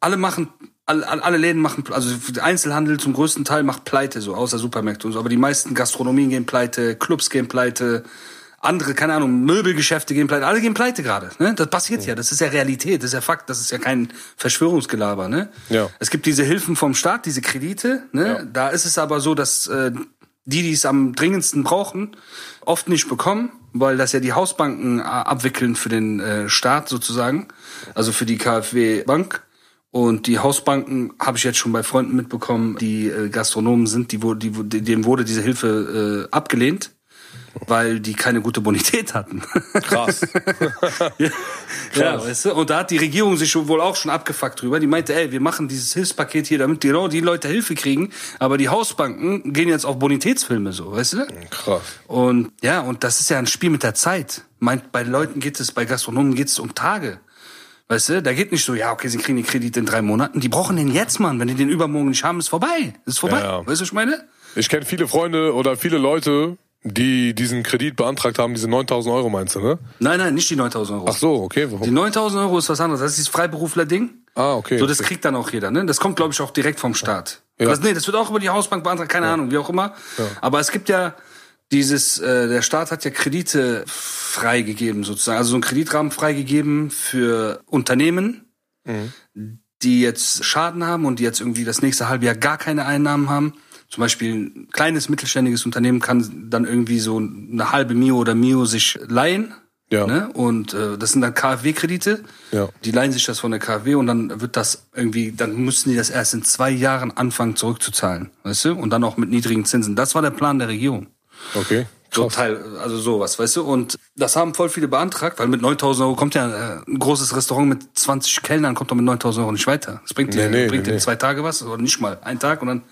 Alle machen, alle, alle Läden machen, also der Einzelhandel zum größten Teil macht pleite, so, außer Supermärkte und so. Aber die meisten Gastronomien gehen pleite, Clubs gehen pleite, andere, keine Ahnung, Möbelgeschäfte gehen pleite, alle gehen pleite gerade. Ne? Das passiert ja, das ist ja Realität, das ist ja Fakt, das ist ja kein Verschwörungsgelaber. Ne? Ja. Es gibt diese Hilfen vom Staat, diese Kredite. Ne? Ja. Da ist es aber so, dass äh, die, die es am dringendsten brauchen, oft nicht bekommen, weil das ja die Hausbanken äh, abwickeln für den äh, Staat sozusagen, also für die KfW Bank. Und die Hausbanken habe ich jetzt schon bei Freunden mitbekommen, die äh, Gastronomen sind, die, die, denen wurde diese Hilfe äh, abgelehnt, weil die keine gute Bonität hatten. Krass. ja, ja, weißt du? Und da hat die Regierung sich wohl auch schon abgefuckt drüber. Die meinte, ey, wir machen dieses Hilfspaket hier, damit genau die Leute Hilfe kriegen. Aber die Hausbanken gehen jetzt auf Bonitätsfilme so, weißt du? Krass. Und ja, und das ist ja ein Spiel mit der Zeit. Meint, bei Leuten geht es, bei Gastronomen geht es um Tage. Weißt du, da geht nicht so, ja, okay, sie kriegen den Kredit in drei Monaten. Die brauchen den jetzt, Mann. Wenn die den übermorgen nicht haben, ist vorbei. Ist vorbei. Ja. Weißt du, was ich meine? Ich kenne viele Freunde oder viele Leute, die diesen Kredit beantragt haben, diese 9000 Euro meinst du, ne? Nein, nein, nicht die 9000 Euro. Ach so, okay. Die Warum? 9000 Euro ist was anderes. Das ist dieses Freiberufler-Ding. Ah, okay. So, das kriegt dann auch jeder, ne? Das kommt, glaube ich, auch direkt vom Staat. Ja. Das, nee, das wird auch über die Hausbank beantragt, keine Ahnung, wie auch immer. Aber es gibt ja dieses, äh, der Staat hat ja Kredite freigegeben, sozusagen. Also so einen Kreditrahmen freigegeben für Unternehmen, die jetzt Schaden haben und die jetzt irgendwie das nächste halbe Jahr gar keine Einnahmen haben. Zum Beispiel ein kleines mittelständiges Unternehmen kann dann irgendwie so eine halbe Mio oder Mio sich leihen. Ja. Ne? Und äh, das sind dann KfW-Kredite. Ja. Die leihen sich das von der KfW und dann wird das irgendwie, dann müssen die das erst in zwei Jahren anfangen zurückzuzahlen. Weißt du? Und dann auch mit niedrigen Zinsen. Das war der Plan der Regierung. Okay. So Krass. Teil, also sowas, weißt du? Und das haben voll viele beantragt, weil mit 9000 Euro kommt ja äh, ein großes Restaurant mit 20 Kellnern, kommt doch mit 9000 Euro nicht weiter. Das bringt dir, Nee, nee, bringt nee, dir nee. zwei Tage was oder nicht mal einen Tag und dann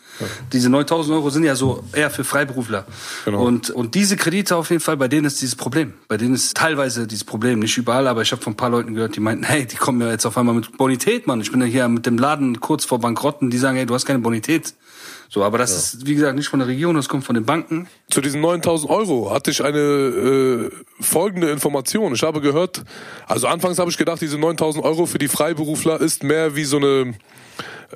diese 9000 Euro sind ja so eher für Freiberufler. Genau. Und, und diese Kredite auf jeden Fall, bei denen ist dieses Problem. Bei denen ist teilweise dieses Problem, nicht überall, aber ich habe von ein paar Leuten gehört, die meinten, hey, die kommen ja jetzt auf einmal mit Bonität, Mann. Ich bin ja hier mit dem Laden kurz vor Bankrotten, die sagen, hey, du hast keine Bonität. So, aber das ist, wie gesagt, nicht von der Regierung, das kommt von den Banken. Zu diesen 9000 Euro hatte ich eine äh, folgende Information. Ich habe gehört, also anfangs habe ich gedacht, diese 9000 Euro für die Freiberufler ist mehr wie so eine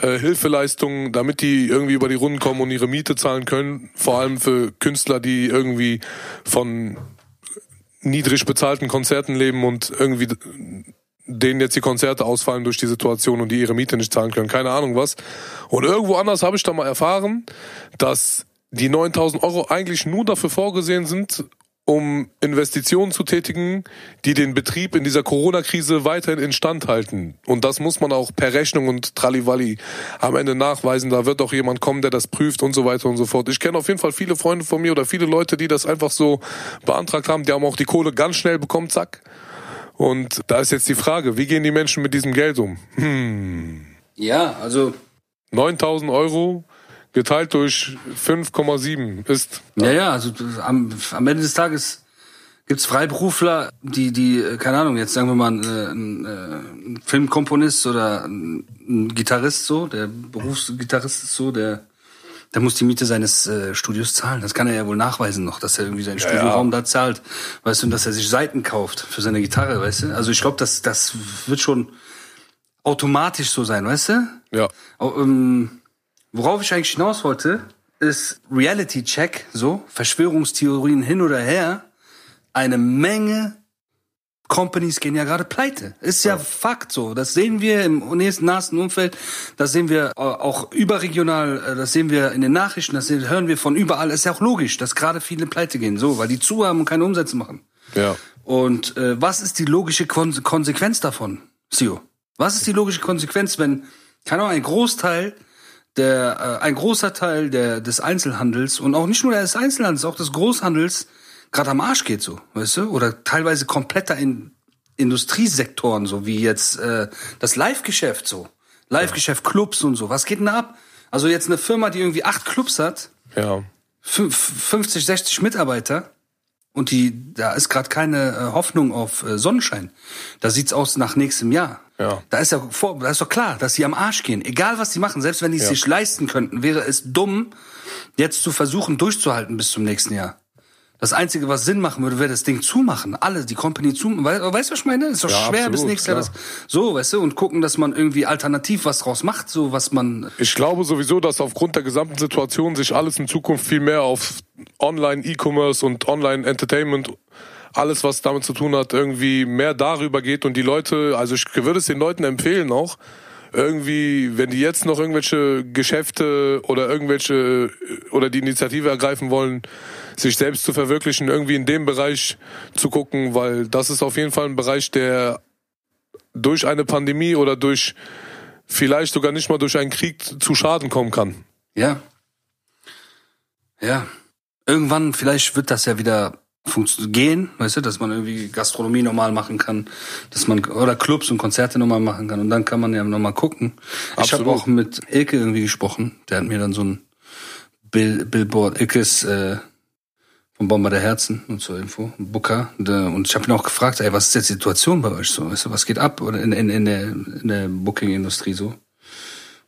äh, Hilfeleistung, damit die irgendwie über die Runden kommen und ihre Miete zahlen können. Vor allem für Künstler, die irgendwie von niedrig bezahlten Konzerten leben und irgendwie denen jetzt die Konzerte ausfallen durch die Situation und die ihre Miete nicht zahlen können. Keine Ahnung was. Und irgendwo anders habe ich da mal erfahren, dass die 9000 Euro eigentlich nur dafür vorgesehen sind, um Investitionen zu tätigen, die den Betrieb in dieser Corona-Krise weiterhin instand halten. Und das muss man auch per Rechnung und Trallivalli am Ende nachweisen. Da wird auch jemand kommen, der das prüft und so weiter und so fort. Ich kenne auf jeden Fall viele Freunde von mir oder viele Leute, die das einfach so beantragt haben. Die haben auch die Kohle ganz schnell bekommen, zack. Und da ist jetzt die Frage, wie gehen die Menschen mit diesem Geld um? Ja, also 9000 Euro geteilt durch 5,7 ist Ja, ja, also am, am Ende des Tages gibt's Freiberufler, die, die, äh, keine Ahnung, jetzt sagen wir mal, äh, ein, äh, ein Filmkomponist oder ein, ein Gitarrist so, der Berufsgitarrist ist so, der, der muss die Miete seines äh, Studios zahlen. Das kann er ja wohl nachweisen noch, dass er irgendwie seinen Studioraum da zahlt. Weißt du, und dass er sich Seiten kauft für seine Gitarre, weißt du? Also ich glaube, das, das wird schon automatisch so sein, weißt du? ja Oh, ähm, worauf ich eigentlich hinaus wollte, ist Reality Check, so, Verschwörungstheorien hin oder her. Eine Menge Companies gehen ja gerade pleite. Ist ja Fakt so. Das sehen wir im nächsten nahen Umfeld. Das sehen wir äh, auch überregional. äh, Das sehen wir in den Nachrichten. Das hören wir von überall. Ist ja auch logisch, dass gerade viele pleite gehen. So, weil die zu haben und keine Umsätze machen. ja Und äh, was ist die logische Kon Konsequenz davon, Sio? Was ist die logische Konsequenz, wenn, keine Ahnung, ein Großteil der, äh, ein großer Teil der, des Einzelhandels und auch nicht nur des Einzelhandels, auch des Großhandels gerade am Arsch geht so, weißt du? Oder teilweise kompletter in Industriesektoren, so wie jetzt äh, das Live-Geschäft so. Live-Geschäft, Clubs und so. Was geht denn da ab? Also jetzt eine Firma, die irgendwie acht Clubs hat, ja fünf- 50, 60 Mitarbeiter und die, da ist gerade keine äh, Hoffnung auf äh, Sonnenschein. Da sieht's aus nach nächstem Jahr. Ja. Da ist ja vor, da ist doch klar, dass sie am Arsch gehen. Egal was sie machen, selbst wenn die es Ja. sich leisten könnten, wäre es dumm, jetzt zu versuchen durchzuhalten bis zum nächsten Jahr. Das Einzige, was Sinn machen würde, wäre das Ding zumachen. Alle, die Company zumachen. Weißt du, was ich meine? Ist doch Ja, schwer absolut, bis nächstes Jahr das. So, weißt du, und gucken, dass man irgendwie alternativ was draus macht, so was man. Ich glaube sowieso, dass aufgrund der gesamten Situation sich alles in Zukunft viel mehr auf Online-E-Commerce und Online-Entertainment, alles was damit zu tun hat, irgendwie mehr darüber geht und die Leute, also ich würde es den Leuten empfehlen auch, irgendwie, wenn die jetzt noch irgendwelche Geschäfte oder irgendwelche oder die Initiative ergreifen wollen, sich selbst zu verwirklichen, irgendwie in dem Bereich zu gucken, weil das ist auf jeden Fall ein Bereich, der durch eine Pandemie oder durch vielleicht sogar nicht mal durch einen Krieg zu Schaden kommen kann. Ja. Ja. Irgendwann, vielleicht wird das ja wieder gehen, weißt du, dass man irgendwie Gastronomie normal machen kann, dass man oder Clubs und Konzerte normal machen kann und dann kann man ja nochmal gucken. Ich habe Absolut. auch mit Ilke irgendwie gesprochen, der hat mir dann so ein Bill, Billboard, Ilke ist äh, vom Bomber der Herzen und zur Info, Booker. Der, und ich habe ihn auch gefragt, ey, was ist jetzt die Situation bei euch so? Weißt du, was geht ab oder in, in, in der, in der Booking-Industrie so?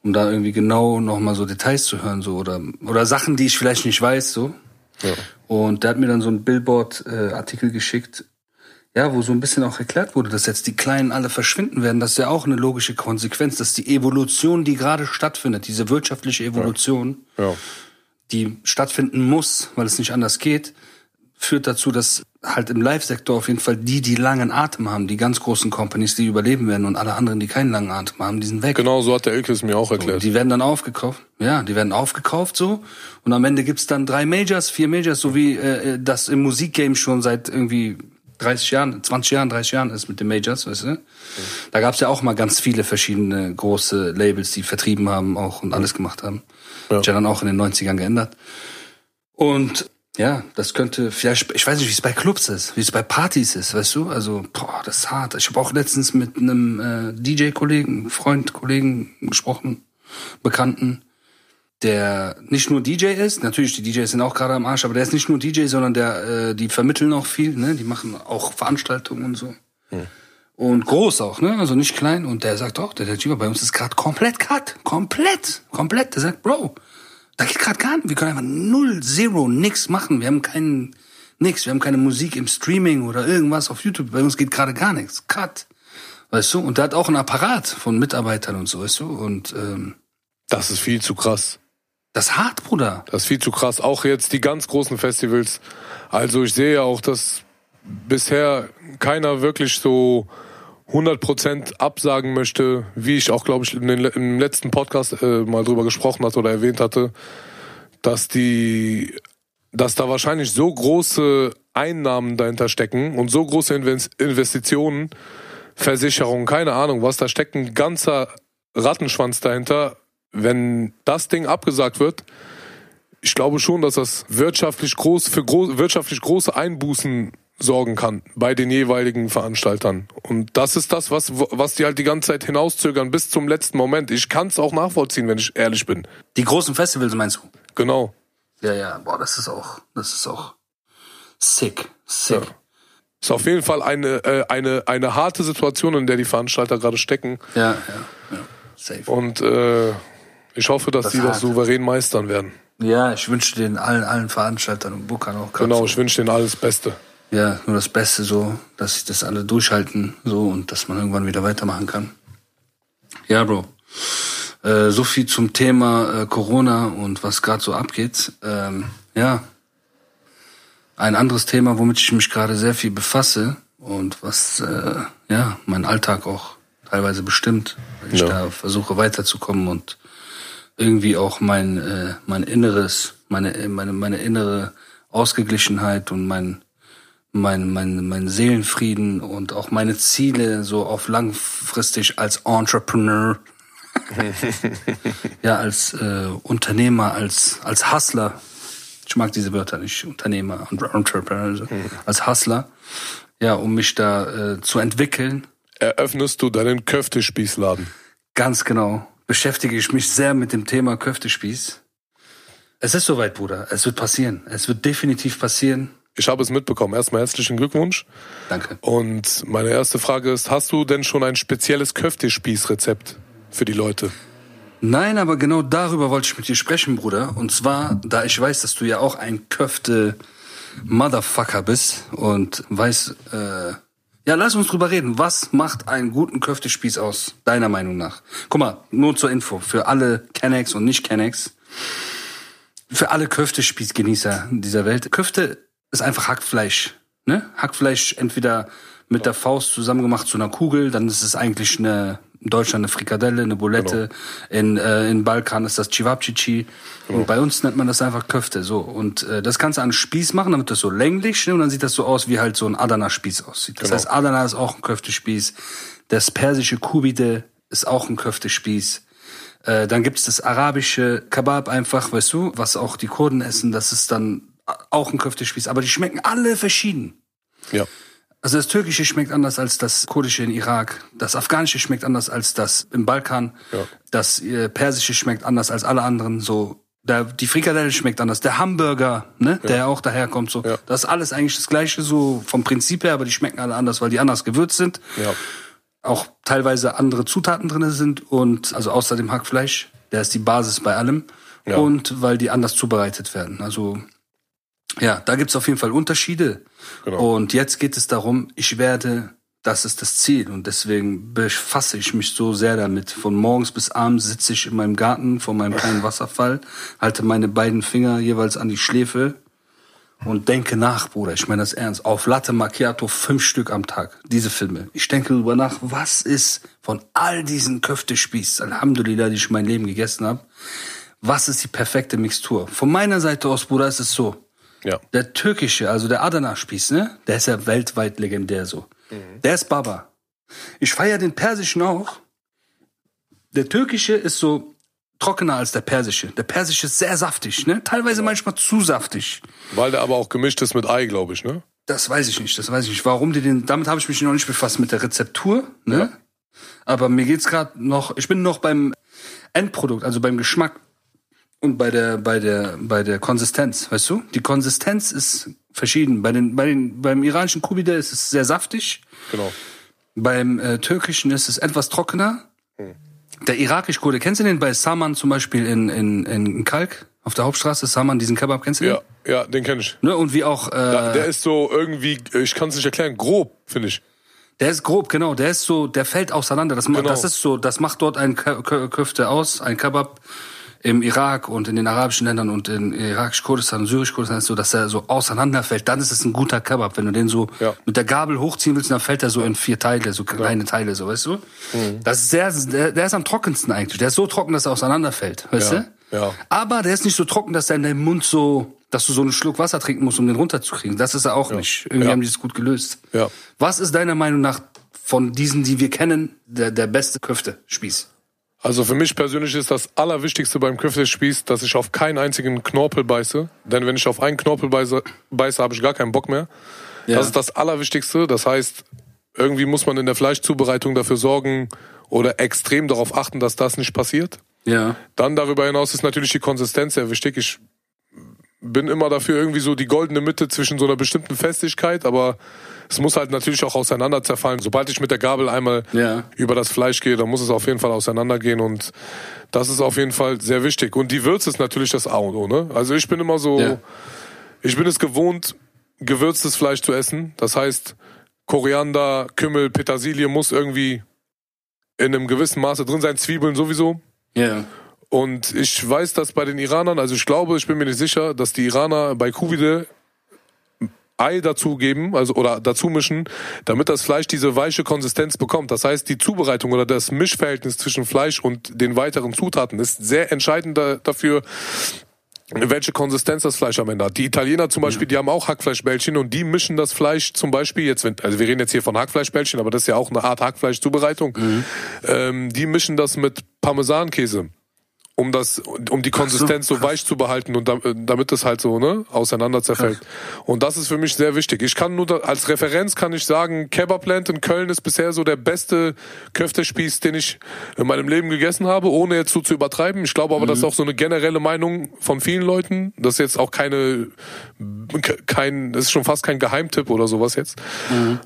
Um da irgendwie genau nochmal so Details zu hören, so oder oder Sachen, die ich vielleicht nicht weiß, so. Ja. Und der hat mir dann so einen Billboard-Artikel geschickt, ja, wo so ein bisschen auch erklärt wurde, dass jetzt die Kleinen alle verschwinden werden. Das ist ja auch eine logische Konsequenz, dass die Evolution, die gerade stattfindet, diese wirtschaftliche Evolution, Ja. die stattfinden muss, weil es nicht anders geht, führt dazu, dass halt im Live-Sektor auf jeden Fall die, die langen Atem haben, die ganz großen Companies, die überleben werden und alle anderen, die keinen langen Atem haben, die sind weg. Genau, so hat der Ilke es mir auch Und erklärt. die werden dann aufgekauft. Ja, die werden aufgekauft so. Und am Ende gibt's dann drei Majors, vier Majors, so wie äh, das im Musikgame schon seit irgendwie 30 Jahren, 20 Jahren, 30 Jahren ist mit den Majors, weißt du? Da gab's ja auch mal ganz viele verschiedene große Labels, die vertrieben haben auch und alles gemacht haben. Ja. Hat ja dann auch in den 90ern geändert. Und ja, das könnte vielleicht, ich weiß nicht, wie es bei Clubs ist, wie es bei Partys ist, weißt du? Also, boah, das ist hart. Ich habe auch letztens mit einem äh, DJ-Kollegen, Freund, Kollegen gesprochen, Bekannten, der nicht nur DJ ist, natürlich die DJs sind auch gerade am Arsch, aber der ist nicht nur DJ, sondern der, äh, die vermitteln auch viel, ne? Die machen auch Veranstaltungen und so. Und groß auch, ne? Also nicht klein. Und der sagt auch, der, der bei uns ist gerade komplett cut. Komplett. Komplett. Der sagt, Bro, da geht gerade gar nicht. Wir können einfach null, zero, nix machen. Wir haben keinen, nix. Wir haben keine Musik im Streaming oder irgendwas auf YouTube. Bei uns geht gerade gar nichts. Cut. Weißt du? Und der hat auch einen Apparat von Mitarbeitern und so, weißt du? Und ähm, Das ist viel zu krass. das ist hart, Bruder. Das ist viel zu krass. Auch jetzt die ganz großen Festivals. Also ich sehe ja auch, dass bisher keiner wirklich so 100% absagen möchte, wie ich auch, glaube ich, in den, im letzten Podcast äh, mal drüber gesprochen hatte oder erwähnt hatte, dass die, dass da wahrscheinlich so große Einnahmen dahinter stecken und so große Invest- Investitionen, Versicherungen, keine Ahnung was, da steckt ein ganzer Rattenschwanz dahinter. Wenn das Ding abgesagt wird, ich glaube schon, dass das wirtschaftlich groß für groß, wirtschaftlich große Einbußen sorgen kann bei den jeweiligen Veranstaltern. Und das ist das, was, was die halt die ganze Zeit hinauszögern bis zum letzten Moment. Ich kann es auch nachvollziehen, wenn ich ehrlich bin. Die großen Festivals meinst du? Genau. Ja, ja. Boah, das ist auch, das ist auch sick. Sick. Ja. Ist auf jeden Fall eine, äh, eine, eine harte Situation, in der die Veranstalter gerade stecken. Ja, ja, ja. Safe. Und äh, ich hoffe, dass Das die das souverän meistern werden. Ja, ich wünsche den allen, allen Veranstaltern und Bookern auch Genau, ich wünsche denen alles Beste. Ja, nur das Beste so, dass sich das alle durchhalten so und dass man irgendwann wieder weitermachen kann. Ja, Bro. Äh, so viel zum Thema äh, Corona und was gerade so abgeht. Ähm, ja. Ein anderes Thema, womit ich mich gerade sehr viel befasse und was äh, ja meinen Alltag auch teilweise bestimmt, weil ich Ja. da versuche weiterzukommen und irgendwie auch mein äh, mein inneres meine meine meine innere Ausgeglichenheit und mein mein, mein, mein Seelenfrieden und auch meine Ziele so auf langfristig als Entrepreneur, ja, als äh, Unternehmer, als, als Hustler. Ich mag diese Wörter nicht, Unternehmer und Entrepreneur, also, als Hustler, ja, um mich da äh, zu entwickeln. Eröffnest du deinen Köftespießladen. Ganz genau. Beschäftige ich mich sehr mit dem Thema Köftespieß. Es ist soweit, Bruder. Es wird passieren. Es wird definitiv passieren. Ich habe es mitbekommen. Erstmal herzlichen Glückwunsch. Danke. Und meine erste Frage ist, hast du denn schon ein spezielles Köftespießrezept für die Leute? Nein, aber genau darüber wollte ich mit dir sprechen, Bruder. Und zwar, da ich weiß, dass du ja auch ein Köfte Motherfucker bist und weißt, äh, ja, lass uns drüber reden. Was macht einen guten Köftespieß aus, deiner Meinung nach? Guck mal, nur zur Info, für alle Kennex und nicht Kennex, für alle Köftespießgenießer dieser Welt. Köfte ist einfach Hackfleisch, ne? Hackfleisch entweder mit der Faust zusammengemacht zu einer Kugel, dann ist es eigentlich eine in Deutschland eine Frikadelle, eine Bulette, in äh, in Balkan ist das Cevapcici und bei uns nennt man das einfach Köfte so und äh, das kannst du an einen Spieß machen, damit das so länglich ne? und dann sieht das so aus, wie halt so ein Adana Spieß aussieht. Das Genau. heißt, Adana ist auch ein Köftespieß. Das persische Kubide ist auch ein Köftespieß. Äh, dann gibt's das arabische Kebab einfach, weißt du, was auch die Kurden essen, das ist dann auch ein Köftespieß. Aber die schmecken alle verschieden. Ja. Also das Türkische schmeckt anders als das Kurdische in Irak. Das Afghanische schmeckt anders als das im Balkan. Ja. Das äh, Persische schmeckt anders als alle anderen. So, der, die Frikadelle schmeckt anders. Der Hamburger, ne, der auch daherkommt, so. Ja. Das ist alles eigentlich das Gleiche, so vom Prinzip her, aber die schmecken alle anders, weil die anders gewürzt sind. Ja. Auch teilweise andere Zutaten drinne sind und also außer dem Hackfleisch, der ist die Basis bei allem. Ja. Und weil die anders zubereitet werden. Also ja, da gibt's auf jeden Fall Unterschiede. Genau. Und jetzt geht es darum, ich werde, das ist das Ziel. Und deswegen befasse ich mich so sehr damit. Von morgens bis abends sitze ich in meinem Garten vor meinem kleinen Wasserfall, halte meine beiden Finger jeweils an die Schläfe und denke nach, Bruder. Ich meine das ernst. Auf Latte Macchiato fünf Stück am Tag. Diese Filme. Ich denke darüber nach, was ist von all diesen Köftespieß, Alhamdulillah, die ich in meinem Leben gegessen habe, was ist die perfekte Mixtur? Von meiner Seite aus, Bruder, ist es so. Ja. Der türkische, also der Adana-Spieß, ne? Der ist ja weltweit legendär so. Der ist Baba. Ich feiere den persischen auch. Der türkische ist so trockener als der persische. Der persische ist sehr saftig, ne? Teilweise manchmal zu saftig. Weil der aber auch gemischt ist mit Ei, glaube ich, ne? Das weiß ich nicht, das weiß ich nicht. Warum die den, damit habe ich mich noch nicht befasst mit der Rezeptur, ne? Aber mir geht's gerade noch, ich bin noch beim Endprodukt, also beim Geschmack und bei der, bei der, bei der Konsistenz, weißt du? Die Konsistenz ist verschieden. Bei den, bei den, beim iranischen Kubide ist es sehr saftig. Genau. Beim äh, türkischen ist es etwas trockener. Der irakisch Kurde, kennst du den bei Saman zum Beispiel in, in, in Kalk? Auf der Hauptstraße, Saman, diesen Kebab, kennst du den? Ja, ja, den kenne ich. Ne? Und wie auch, äh, Der ist so irgendwie, ich kann es nicht erklären, grob, finde ich. Der ist grob, genau. Der ist so, der fällt auseinander. Das, macht, Genau. das ist so, das macht dort ein Kö- Kö- Köfte aus, ein Kebab im Irak und in den arabischen Ländern und in irakisch-Kurdistan und syrisch-Kurdistan ist so, dass er so auseinanderfällt. Dann ist es ein guter Kebab. Wenn du den so Ja. mit der Gabel hochziehen willst, dann fällt er so in vier Teile, so kleine Teile, so, weißt du? Mhm. Das ist sehr, der, der ist am trockensten eigentlich. Der ist so trocken, dass er auseinanderfällt, weißt Ja, du? ja. Aber der ist nicht so trocken, dass er in deinem Mund so, dass du so einen Schluck Wasser trinken musst, um den runterzukriegen. Das ist er auch nicht. Irgendwie Ja. haben die es gut gelöst. Ja. Was ist deiner Meinung nach von diesen, die wir kennen, der, der beste Köfte-Spieß? Also für mich persönlich ist das Allerwichtigste beim Köftespieß, dass ich auf keinen einzigen Knorpel beiße. Denn wenn ich auf einen Knorpel beiße, beiße habe ich gar keinen Bock mehr. Ja. Das ist das Allerwichtigste. Das heißt, irgendwie muss man in der Fleischzubereitung dafür sorgen oder extrem darauf achten, dass das nicht passiert. Ja. Dann darüber hinaus ist natürlich die Konsistenz sehr wichtig. Ich bin immer dafür irgendwie so die goldene Mitte zwischen so einer bestimmten Festigkeit, aber es muss halt natürlich auch auseinander zerfallen. Sobald ich mit der Gabel einmal Ja. über das Fleisch gehe, dann muss es auf jeden Fall auseinandergehen und das ist auf jeden Fall sehr wichtig. Und die Würze ist natürlich das A und O, ne? Also ich bin immer so, Ja. ich bin es gewohnt, gewürztes Fleisch zu essen. Das heißt, Koriander, Kümmel, Petersilie muss irgendwie in einem gewissen Maße drin sein, Zwiebeln sowieso. Ja. Und ich weiß, dass bei den Iranern, also ich glaube, ich bin mir nicht sicher, dass die Iraner bei Kuvide Ei dazugeben, also oder dazu mischen, damit das Fleisch diese weiche Konsistenz bekommt. Das heißt, die Zubereitung oder das Mischverhältnis zwischen Fleisch und den weiteren Zutaten ist sehr entscheidend da, dafür, welche Konsistenz das Fleisch am Ende hat. Die Italiener zum Beispiel, die haben auch Hackfleischbällchen und die mischen das Fleisch zum Beispiel jetzt, also wir reden jetzt hier von Hackfleischbällchen, aber das ist ja auch eine Art Hackfleischzubereitung. Ähm, die mischen das mit Parmesankäse um das, um die Konsistenz so, krass. weich zu behalten und dam- damit das halt so ne auseinander zerfällt. Und das ist für mich sehr wichtig. Ich kann nur da, als Referenz kann ich sagen, Kebabland in Köln ist bisher so der beste Köftespieß, den ich in meinem Leben gegessen habe, ohne jetzt so zu übertreiben. Ich glaube aber, das ist auch so eine generelle Meinung von vielen Leuten. Das ist jetzt auch keine, kein, das ist schon fast kein Geheimtipp oder sowas jetzt.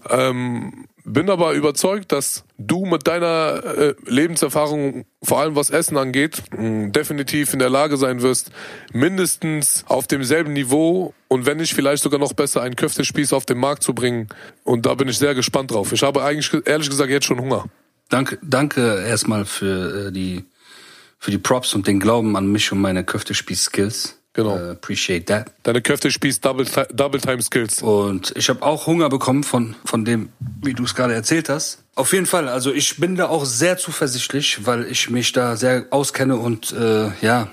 Ähm, bin aber überzeugt, dass du mit deiner äh, Lebenserfahrung, vor allem was Essen angeht, mh, definitiv in der Lage sein wirst, mindestens auf demselben Niveau und wenn nicht vielleicht sogar noch besser einen Köftespieß auf den Markt zu bringen. Und da bin ich sehr gespannt drauf. Ich habe eigentlich ge- ehrlich gesagt jetzt schon Hunger. Danke, danke erstmal für äh, die für die Props und den Glauben an mich und meine Köftespieß-Skills. Genau. Äh, appreciate that. Deine Köftespieß Double, Ti- Double Time Skills. Und ich habe auch Hunger bekommen von, von dem, wie du es gerade erzählt hast. Auf jeden Fall, also ich bin da auch sehr zuversichtlich, weil ich mich da sehr auskenne und äh, ja,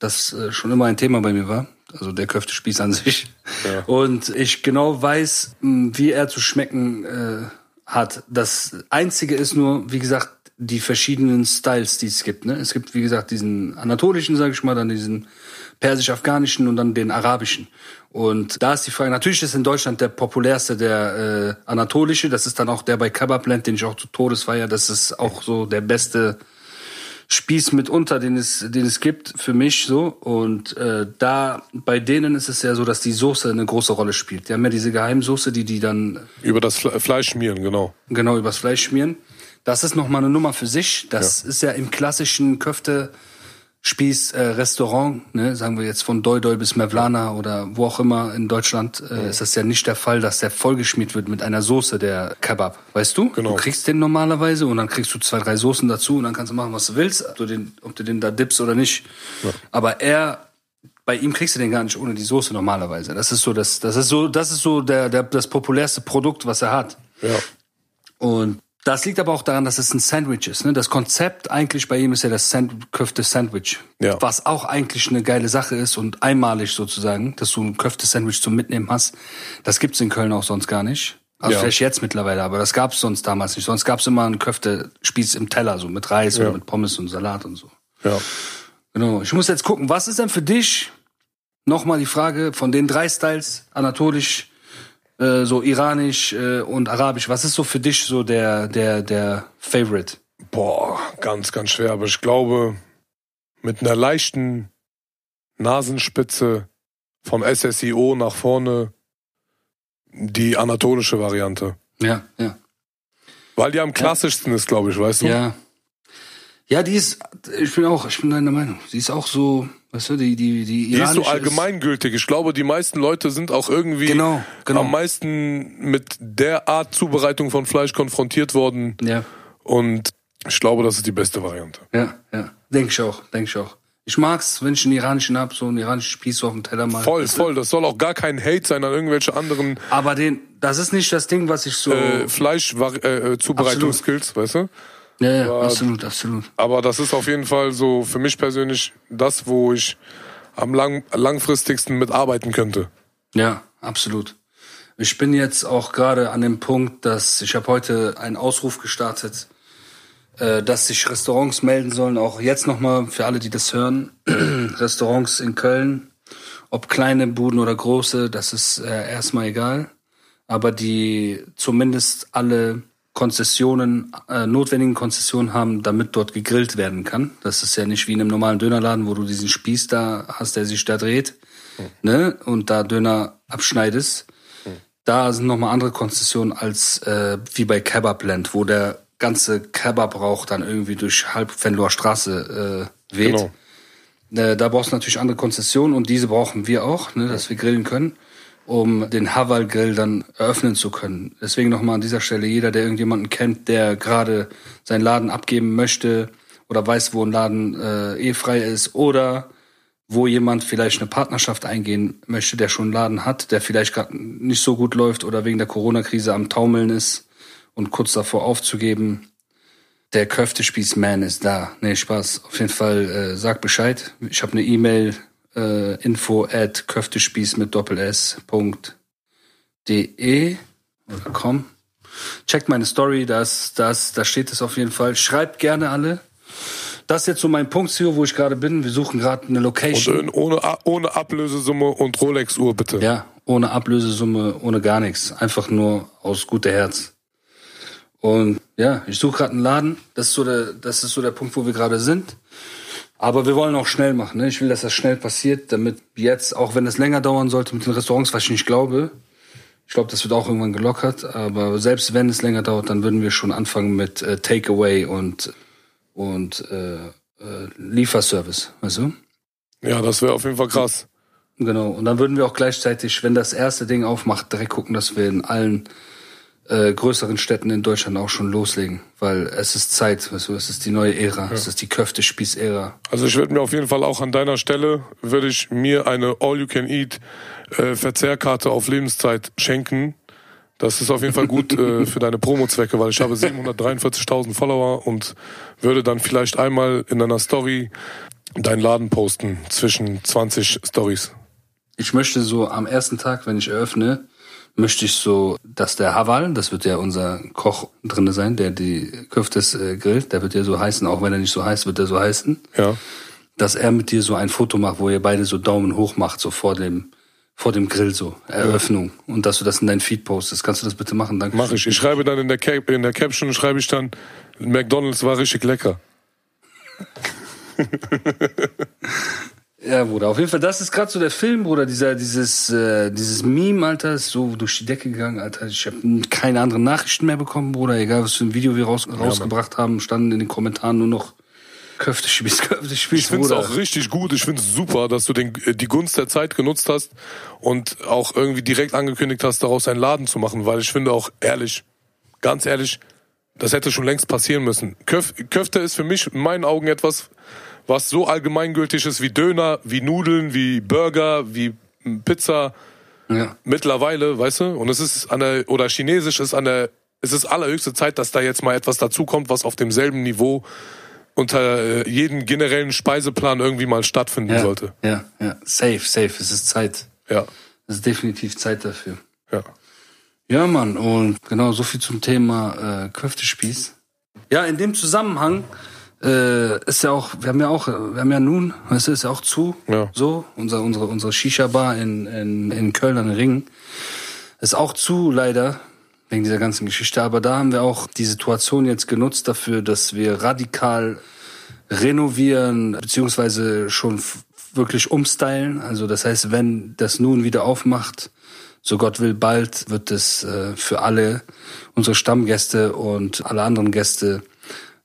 das äh, schon immer ein Thema bei mir war. Also der Köftespieß an sich. Ja. Und ich genau weiß, wie er zu schmecken äh, hat. Das Einzige ist nur, wie gesagt, die verschiedenen Styles, die es gibt. Ne? Es gibt, wie gesagt, diesen anatolischen, sage ich mal, dann diesen persisch-afghanischen und dann den arabischen. Und da ist die Frage, natürlich ist in Deutschland der populärste der äh, anatolische, das ist dann auch der bei Kebabland, den ich auch zu Todes feier, das ist auch so der beste Spieß mitunter, den es, den es gibt für mich so. Und äh, da bei denen ist es ja so, dass die Soße eine große Rolle spielt. Die haben ja diese Geheimsoße, die die dann Über das Fle Fleisch schmieren, genau. genau übers Fleisch schmieren. Das ist nochmal eine Nummer für sich. Das ist ja im klassischen Köfte Spieß äh, Restaurant, ne, sagen wir jetzt von Doi Doi bis Mevlana oder wo auch immer in Deutschland, äh, ist das ja nicht der Fall, dass der vollgeschmiert wird mit einer Soße, der Kebab. Weißt du? Genau. Du kriegst den normalerweise und dann kriegst du zwei, drei Soßen dazu und dann kannst du machen, was du willst, ob du den, ob du den da dippst oder nicht. Aber er, bei ihm kriegst du den gar nicht ohne die Soße normalerweise. Das ist so das, das ist so, das ist so der, der, das populärste Produkt, was er hat. Ja. Und das liegt aber auch daran, dass es ein Sandwich ist. Ne? Das Konzept eigentlich bei ihm ist ja das Sand Köfte-Sandwich. Ja. Was auch eigentlich eine geile Sache ist und einmalig sozusagen, dass du ein Köfte-Sandwich zum Mitnehmen hast. Das gibt's in Köln auch sonst gar nicht. Also Ja. vielleicht jetzt mittlerweile, aber das gab's sonst damals nicht. Sonst gab's immer einen Köfte-Spieß im Teller, so mit Reis Ja. oder mit Pommes und Salat und so. Ja. Genau. Ich muss jetzt gucken, was ist denn für dich nochmal die Frage von den drei Styles, anatolisch, äh, so iranisch äh, und arabisch, was ist so für dich so der, der, der Favorite? Boah, ganz, ganz schwer. Aber ich glaube, mit einer leichten Nasenspitze vom SSIO nach vorne die anatolische Variante. Ja, ja. Weil die am klassischsten ist, glaube ich, weißt du? Ja. Ja, die ist, ich bin auch, ich bin deiner Meinung. Die ist auch so, weißt du, die, die, die Die ist so allgemeingültig. Ich glaube, die meisten Leute sind auch irgendwie Genau, genau. am meisten mit der Art Zubereitung von Fleisch konfrontiert worden. Ja, Und ich glaube, das ist die beste Variante. ja, ja. Denke ich auch, denke ich auch. Ich mag's, wenn ich einen iranischen hab, so einen iranischen Spieß auf dem Teller mal. Voll, voll. Das soll auch gar kein Hate sein an irgendwelche anderen Aber den, das ist nicht das Ding, was ich so. äh, Fleisch-Zubereitungsskills, weißt du? Ja, ja, aber- absolut, absolut. Aber das ist auf jeden Fall so für mich persönlich das, wo ich am lang, langfristigsten mitarbeiten könnte. Ja, absolut. Ich bin jetzt auch gerade an dem Punkt, dass ich habe heute einen Ausruf gestartet, äh, dass sich Restaurants melden sollen, auch jetzt nochmal für alle, die das hören. Restaurants in Köln, ob kleine Buden oder große, das ist äh, erstmal egal. Aber die zumindest alle Konzessionen, äh, notwendigen Konzessionen haben, damit dort gegrillt werden kann. Das ist ja nicht wie in einem normalen Dönerladen, wo du diesen Spieß da hast, der sich da dreht, ne, und da Döner abschneidest. Da sind nochmal andere Konzessionen als äh, wie bei Kebabland, wo der ganze Kebabrauch dann irgendwie durch halb Venloer Straße äh, weht. Genau. Äh, da brauchst du natürlich andere Konzessionen und diese brauchen wir auch, ne, dass wir grillen können, um den Haval-Grill dann eröffnen zu können. Deswegen nochmal an dieser Stelle, jeder, der irgendjemanden kennt, der gerade seinen Laden abgeben möchte oder weiß, wo ein Laden äh, eh frei ist oder wo jemand vielleicht eine Partnerschaft eingehen möchte, der schon einen Laden hat, der vielleicht gerade nicht so gut läuft oder wegen der Corona-Krise am Taumeln ist und kurz davor aufzugeben. Der Köftespieß-Man ist da. Nee, Spaß. Auf jeden Fall äh, sag Bescheid. Ich habe eine E-Mail äh, info at köftespieß mit doppel s Punkt de oder com. Checkt meine Story, das, das, da steht es auf jeden Fall. Schreibt gerne alle. Das ist jetzt so mein Punkt, Zio, wo ich gerade bin. Wir suchen gerade eine Und Location. äh, ohne, ohne Ablösesumme und Rolex-Uhr, bitte. Ja, ohne Ablösesumme, ohne gar nichts. Einfach nur aus guter Herz. Und ja, ich suche gerade einen Laden. Das ist so der, das ist so der Punkt, wo wir gerade sind. Aber wir wollen auch schnell machen. Ne? Ich will, dass das schnell passiert, damit jetzt, auch wenn es länger dauern sollte mit den Restaurants, was ich nicht glaube, ich glaube, das wird auch irgendwann gelockert. Aber selbst wenn es länger dauert, dann würden wir schon anfangen mit äh, Takeaway und und äh, äh, Lieferservice, weißt du? Ja, das wäre auf jeden Fall krass. Genau. Und dann würden wir auch gleichzeitig, wenn das erste Ding aufmacht, direkt gucken, dass wir in allen äh, größeren Städten in Deutschland auch schon loslegen. Weil es ist Zeit, weißt du, es ist die neue Ära, es ist die Köftespieß-Ära. Also ich würde mir auf jeden Fall auch an deiner Stelle, würde ich mir eine All-You-Can-Eat äh, Verzehrkarte auf Lebenszeit schenken. Das ist auf jeden Fall gut äh, für deine Promo-Zwecke, weil ich habe 743.000 Follower und würde dann vielleicht einmal in einer Story deinen Laden posten zwischen 20 Stories. Ich möchte so am ersten Tag, wenn ich eröffne, möchte ich so, dass der Haval, das wird ja unser Koch drinne sein, der die Köftes äh, grillt, der wird ja so heißen, auch wenn er nicht so heißt, wird er so heißen, Ja. dass er mit dir so ein Foto macht, wo ihr beide so Daumen hoch macht, so vor dem, vor dem Grill so, Eröffnung. Und dass du das in dein Feed postest. Kannst du das bitte machen? Danke. Mach ich. Ich schreibe dann in der, Cap in der Caption, schreibe ich dann, McDonalds war richtig lecker. Ja, Bruder, auf jeden Fall, das ist gerade so der Film, Bruder, dieser, dieses, äh, dieses Meme, Alter, ist so durch die Decke gegangen, Alter. Ich habe keine anderen Nachrichten mehr bekommen, Bruder, egal was für ein Video wir raus, rausgebracht haben, standen in den Kommentaren nur noch Köftespieß, Köftespieß, Ich finde es auch richtig gut. Ich finde es super, dass du den, die Gunst der Zeit genutzt hast und auch irgendwie direkt angekündigt hast, daraus einen Laden zu machen, weil ich finde auch ehrlich, ganz ehrlich, das hätte schon längst passieren müssen. Köf Köfte ist für mich in meinen Augen etwas, was so allgemeingültig ist wie Döner, wie Nudeln, wie Burger, wie Pizza. Ja. Mittlerweile, weißt du? Und es ist an der, oder Chinesisch ist an der, es ist allerhöchste Zeit, dass da jetzt mal etwas dazukommt, was auf demselben Niveau unter äh, jedem generellen Speiseplan irgendwie mal stattfinden Ja, sollte. ja, ja, safe, safe, es ist Zeit. Ja, Es ist definitiv Zeit dafür. ja. Ja, Mann, und genau, so viel zum Thema äh, Köftespieß. Ja, in dem Zusammenhang äh, ist ja auch, wir haben ja auch, wir haben ja nun, weißt du, ist ja auch zu, Ja. so, unser, unsere, unsere Shisha-Bar in, in, in Köln an den Ringen ist auch zu, leider, wegen dieser ganzen Geschichte, aber da haben wir auch die Situation jetzt genutzt dafür, dass wir radikal renovieren, beziehungsweise schon wirklich umstylen. Also das heißt, wenn das nun wieder aufmacht, so Gott will, bald wird es äh, für alle unsere Stammgäste und alle anderen Gäste,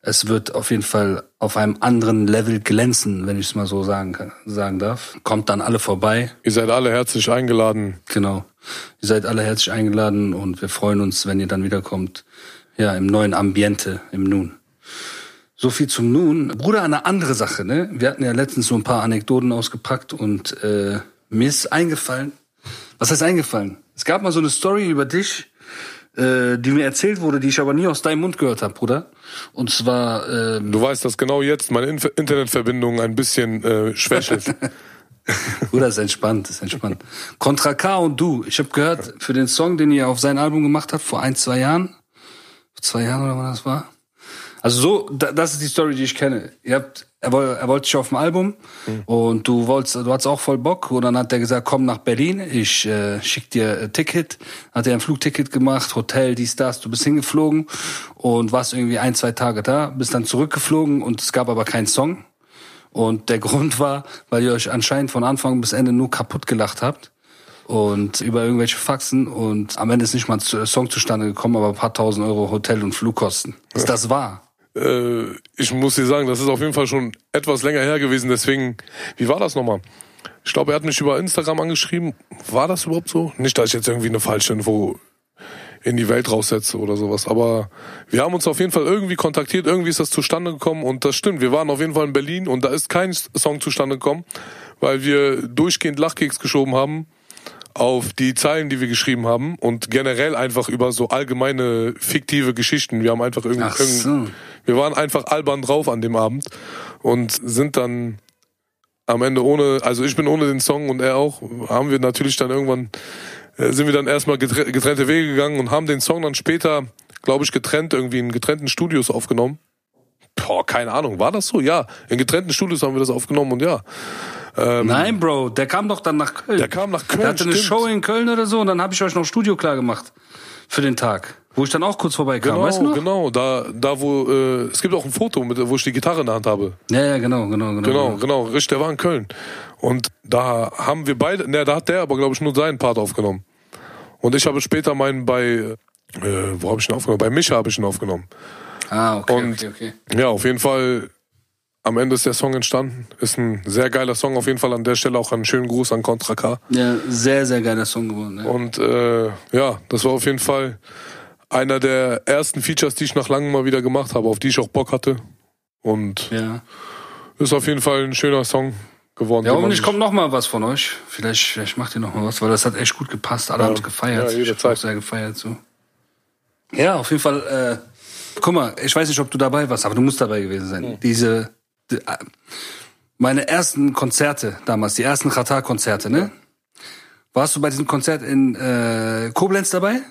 es wird auf jeden Fall auf einem anderen Level glänzen, wenn ich es mal so sagen, kann, sagen darf. Kommt dann alle vorbei. Ihr seid alle herzlich eingeladen. Genau. Ihr seid alle herzlich eingeladen und wir freuen uns, wenn ihr dann wiederkommt. Ja, im neuen Ambiente, im Nun. So viel zum Nun. Bruder, eine andere Sache, ne? Wir hatten ja letztens so ein paar Anekdoten ausgepackt und äh, mir ist eingefallen. Was heißt eingefallen? Es gab mal so eine Story über dich, äh, die mir erzählt wurde, die ich aber nie aus deinem Mund gehört habe, Bruder. Und zwar, ähm, Du weißt, dass genau jetzt meine Inf Internetverbindung ein bisschen äh, schwächelt. Bruder, ist entspannt, ist entspannt. Contra K und du. Ich habe gehört, für den Song, den ihr auf sein Album gemacht habt, vor ein, zwei Jahren. Vor zwei Jahren oder wann das war? Also so, da, das ist die Story, die ich kenne. Ihr habt, er, woll, er wollte dich auf dem Album. Und du wolltest, du hattest auch voll Bock. Und dann hat er gesagt, komm nach Berlin, ich äh, schick dir ein Ticket. Hat er ein Flugticket gemacht, Hotel, dies, das, du bist hingeflogen. Und warst irgendwie ein, zwei Tage da, bist dann zurückgeflogen. Und es gab aber keinen Song. Und der Grund war, weil ihr euch anscheinend von Anfang bis Ende nur kaputt gelacht habt. Und über irgendwelche Faxen. Und am Ende ist nicht mal ein Song zustande gekommen, aber ein paar tausend Euro Hotel- und Flugkosten. Ist das wahr? Äh, ich muss dir sagen, das ist auf jeden Fall schon etwas länger her gewesen. Deswegen, wie war das nochmal? Ich glaube, er hat mich über Instagram angeschrieben. War das überhaupt so? Nicht, dass ich jetzt irgendwie eine falsche Info in die Welt raussetze oder sowas. Aber wir haben uns auf jeden Fall irgendwie kontaktiert. Irgendwie ist das zustande gekommen. Und das stimmt. Wir waren auf jeden Fall in Berlin und da ist kein Song zustande gekommen, weil wir durchgehend Lachkeks geschoben haben auf die Zeilen, die wir geschrieben haben und generell einfach über so allgemeine fiktive Geschichten. Wir haben einfach irgendwie, so. wir waren einfach albern drauf an dem Abend und sind dann am Ende ohne, also ich bin ohne den Song und er auch, haben wir natürlich dann irgendwann, äh, sind wir dann erstmal getre- getrennte Wege gegangen und haben den Song dann später, glaube ich, getrennt, irgendwie in getrennten Studios aufgenommen. Boah, keine Ahnung, war das so? Ja, in getrennten Studios haben wir das aufgenommen und ja. Nein, Bro, der kam doch dann nach Köln. Der kam nach Köln, Der hatte eine stimmt. Show in Köln oder so und dann habe ich euch noch Studio klar gemacht für den Tag, wo ich dann auch kurz vorbeikam, Genau, weißt du noch? genau, da, da wo, äh, es gibt auch ein Foto, mit, wo ich die Gitarre in der Hand habe. Ja, ja, genau, genau, genau. Genau, genau, richtig, der war in Köln. Und da haben wir beide, ne, da hat der aber, glaube ich, nur seinen Part aufgenommen. Und ich habe später meinen bei, äh, wo habe ich ihn aufgenommen? Bei Micha habe ich ihn aufgenommen. Ah, okay, Und okay, okay. ja, auf jeden Fall, am Ende ist der Song entstanden. Ist ein sehr geiler Song, auf jeden Fall an der Stelle auch einen schönen Gruß an Contra K. Ja, sehr, sehr geiler Song geworden. Ja. Und äh, ja, das war auf jeden Fall einer der ersten Features, die ich nach langem mal wieder gemacht habe, auf die ich auch Bock hatte. Und ja. ist auf jeden Fall ein schöner Song geworden. Ja, hoffentlich sich- kommt noch mal was von euch. Vielleicht, vielleicht macht ihr noch mal was, weil das hat echt gut gepasst. Alle Ja. haben es gefeiert. Ja, ich jederzeit. habe auch sehr gefeiert so. Ja, auf jeden Fall. Äh, guck mal, ich weiß nicht, ob du dabei warst, aber du musst dabei gewesen sein. Diese, die, äh, meine ersten Konzerte damals, die ersten Qatar-Konzerte, ne? Warst du bei diesem Konzert in äh, Koblenz dabei?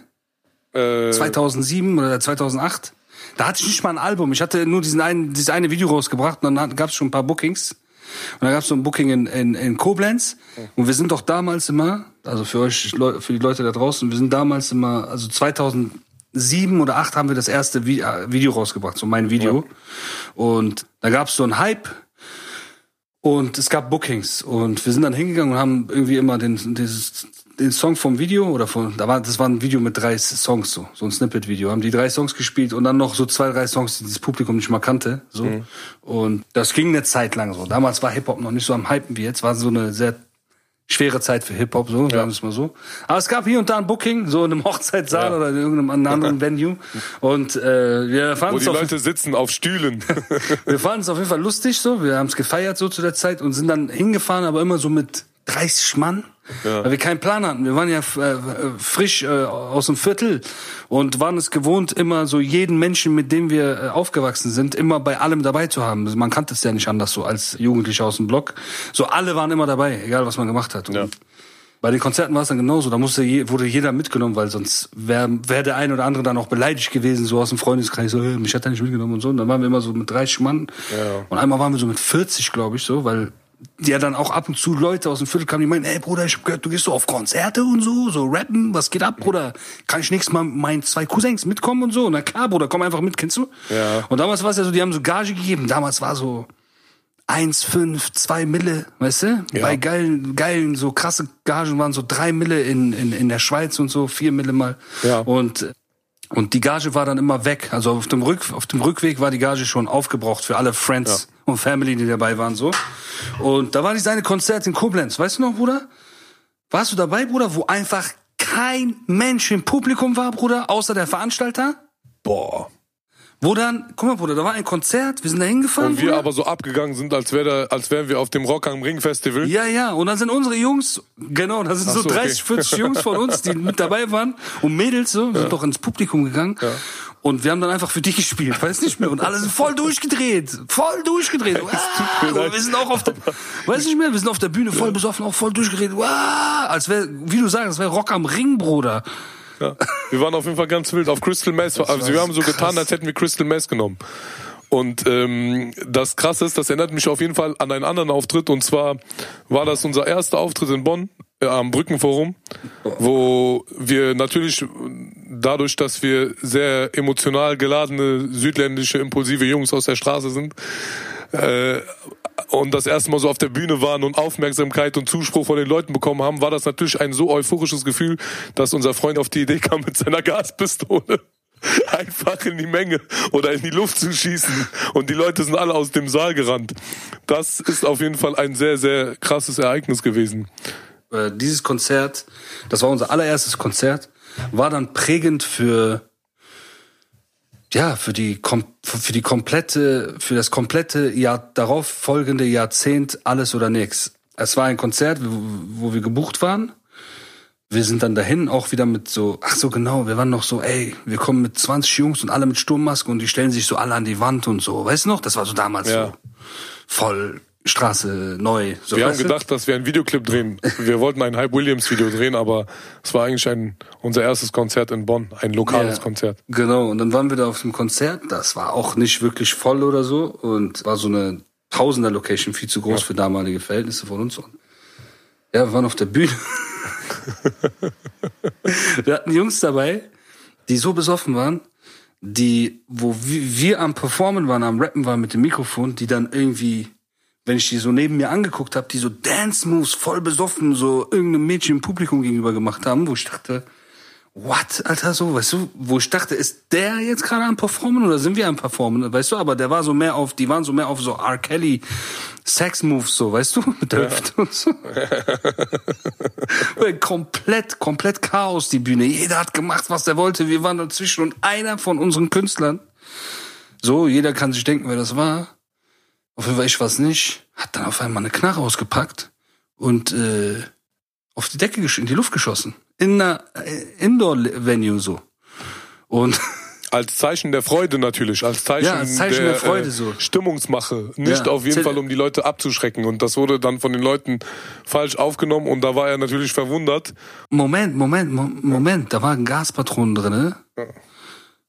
Äh, 2007 oder 2008? Da hatte ich nicht mal ein Album. Ich hatte nur diesen einen, dieses eine Video rausgebracht und dann gab es schon ein paar Bookings. Und dann gab es so ein Booking in, in, in Koblenz. Und wir sind doch damals immer, also für euch, für die Leute da draußen, wir sind damals immer, also 2007 oder 8 haben wir das erste Vi- äh, Video rausgebracht, so mein Video. Und da gab es so einen Hype. Und es gab Bookings und wir sind dann hingegangen und haben irgendwie immer den, dieses, den Song vom Video oder von, da war, das war ein Video mit drei Songs so, so ein Snippet-Video, haben die drei Songs gespielt und dann noch so zwei, drei Songs, die das Publikum nicht mal kannte, so. Und das ging eine Zeit lang so. Damals war Hip-Hop noch nicht so am Hypen wie jetzt, war so eine sehr schwere Zeit für Hip-Hop, so, sagen wir es mal so. Aber es gab hier und da ein Booking, so in einem Hochzeitssaal Ja. oder in irgendeinem anderen Venue. Und äh, wir wo fanden die es auf Leute sitzen auf Stühlen. wir fanden es auf jeden Fall lustig so. Wir haben es gefeiert so zu der Zeit und sind dann hingefahren, aber immer so mit 30 Mann. Weil wir keinen Plan hatten. Wir waren ja äh, frisch äh, aus dem Viertel und waren es gewohnt, immer so jeden Menschen, mit dem wir äh, aufgewachsen sind, immer bei allem dabei zu haben. Man kannte es ja nicht anders so als Jugendlicher aus dem Block. So alle waren immer dabei, egal was man gemacht hat. Und Ja. bei den Konzerten war es dann genauso. Da musste je, wurde jeder mitgenommen, weil sonst wäre wär der ein oder andere dann auch beleidigt gewesen, so aus dem Freundeskreis, so, hey, mich hat er nicht mitgenommen und so. Und dann waren wir immer so mit 30 Mann. Ja. Und einmal waren wir so mit 40, glaube ich, so, weil ja dann auch ab und zu Leute aus dem Viertel kamen, die meinen, ey Bruder, ich hab gehört, du gehst so auf Konzerte und so, so rappen, was geht ab, Bruder? Kann ich nächstes Mal mit meinen zwei Cousins mitkommen und so? Na klar, Bruder, komm einfach mit, kennst du? Ja. Und damals war es ja so, die haben so Gage gegeben. Damals war so 1,5, 2 Mille, weißt du? Ja. Bei geilen, geilen, so krasse Gagen waren so 3 Mille in, in, in der Schweiz und so, 4 Mille mal. Ja. Und, und die Gage war dann immer weg. Also auf dem, Rück, auf dem Rückweg war die Gage schon aufgebraucht für alle Friends und Family, die dabei waren, so. Und da war dieses eine Konzert in Koblenz. Weißt du noch, Bruder? Warst du dabei, Bruder, wo einfach kein Mensch im Publikum war, Bruder, außer der Veranstalter? Boah. Wo dann, guck mal, Bruder, da war ein Konzert, wir sind da hingefahren. Und wir Bruder. aber so abgegangen sind, als, wär da, als wären wir auf dem Rock am Ring Festival. Ja, ja, und dann sind unsere Jungs, genau, da sind so so, okay. 30, 40 Jungs von uns, die mit dabei waren und Mädels so, sind doch ins Publikum gegangen. Und wir haben dann einfach für die gespielt, weiß nicht mehr. Und alle sind voll durchgedreht, voll durchgedreht. Und wir sind auch auf der, weiß nicht mehr, wir sind auf der Bühne voll besoffen, auch voll durchgedreht. Wow. Als wäre, wie du sagst, das wäre Rock am Ring, Bruder. Ja. Wir waren auf jeden Fall ganz wild auf Crystal Meth. Also wir haben so krass. getan, als hätten wir Crystal Meth genommen. Und ähm, das Krasse ist, das erinnert mich auf jeden Fall an einen anderen Auftritt. Und zwar war das unser erster Auftritt in Bonn am Brückenforum, wo wir natürlich dadurch, dass wir sehr emotional geladene südländische impulsive Jungs aus der Straße sind, äh, und das erste Mal so auf der Bühne waren und Aufmerksamkeit und Zuspruch von den Leuten bekommen haben, war das natürlich ein so euphorisches Gefühl, dass unser Freund auf die Idee kam, mit seiner Gaspistole einfach in die Menge oder in die Luft zu schießen. Und die Leute sind alle aus dem Saal gerannt. Das ist auf jeden Fall ein sehr, sehr krasses Ereignis gewesen. Äh, dieses Konzert, das war unser allererstes Konzert, war dann prägend für ja, für die für die komplette für das komplette Jahr darauf folgende Jahrzehnt alles oder nix. Es war ein Konzert, wo, wo wir gebucht waren. Wir sind dann dahin auch wieder mit so, ach so genau, wir waren noch so, ey, wir kommen mit 20 Jungs und alle mit Sturmmasken und die stellen sich so alle an die Wand und so. Weißt du noch? Das war so damals Ja. so voll Straße neu. So, Wir haben gedacht, dass wir einen Videoclip drehen. Wir wollten ein Hype Williams Video drehen, aber es war eigentlich ein, unser erstes Konzert in Bonn, ein lokales Ja, Konzert. Genau, und dann waren wir da auf dem Konzert. Das war auch nicht wirklich voll oder so und war so eine Tausender-Location, viel zu groß für damalige Verhältnisse von uns. Ja, wir waren auf der Bühne. wir hatten Jungs dabei, die so besoffen waren, die, wo wir, wir am Performen waren, am Rappen waren mit dem Mikrofon, die dann irgendwie, wenn ich die so neben mir angeguckt habe, die so Dance-Moves voll besoffen, so irgendeinem Mädchen im Publikum gegenüber gemacht haben, wo ich dachte, what, Alter, so, weißt du, wo ich dachte, ist der jetzt gerade am Performen oder sind wir am Performen, weißt du, aber der war so mehr auf, die waren so mehr auf so R. Kelly Sex Moves, so, weißt du, mit der Hüfte und so. komplett, komplett Chaos, die Bühne. Jeder hat gemacht, was er wollte. Wir waren dazwischen und einer von unseren Künstlern, so, jeder kann sich denken, wer das war. Auf jeden Fall, ich weiß nicht, hat dann auf einmal eine Knarre ausgepackt und äh, auf die Decke, in die Luft geschossen. In einer äh, Indoor-Venue so. Und Als Zeichen der Freude natürlich, als Zeichen, Ja, als Zeichen der Freude äh, so. Stimmungsmache, nicht Ja, auf jeden Fall, um die Leute abzuschrecken. Und das wurde dann von den Leuten falsch aufgenommen und da war er natürlich verwundert. Moment, Moment, Mo- Moment, da waren Gaspatronen drinne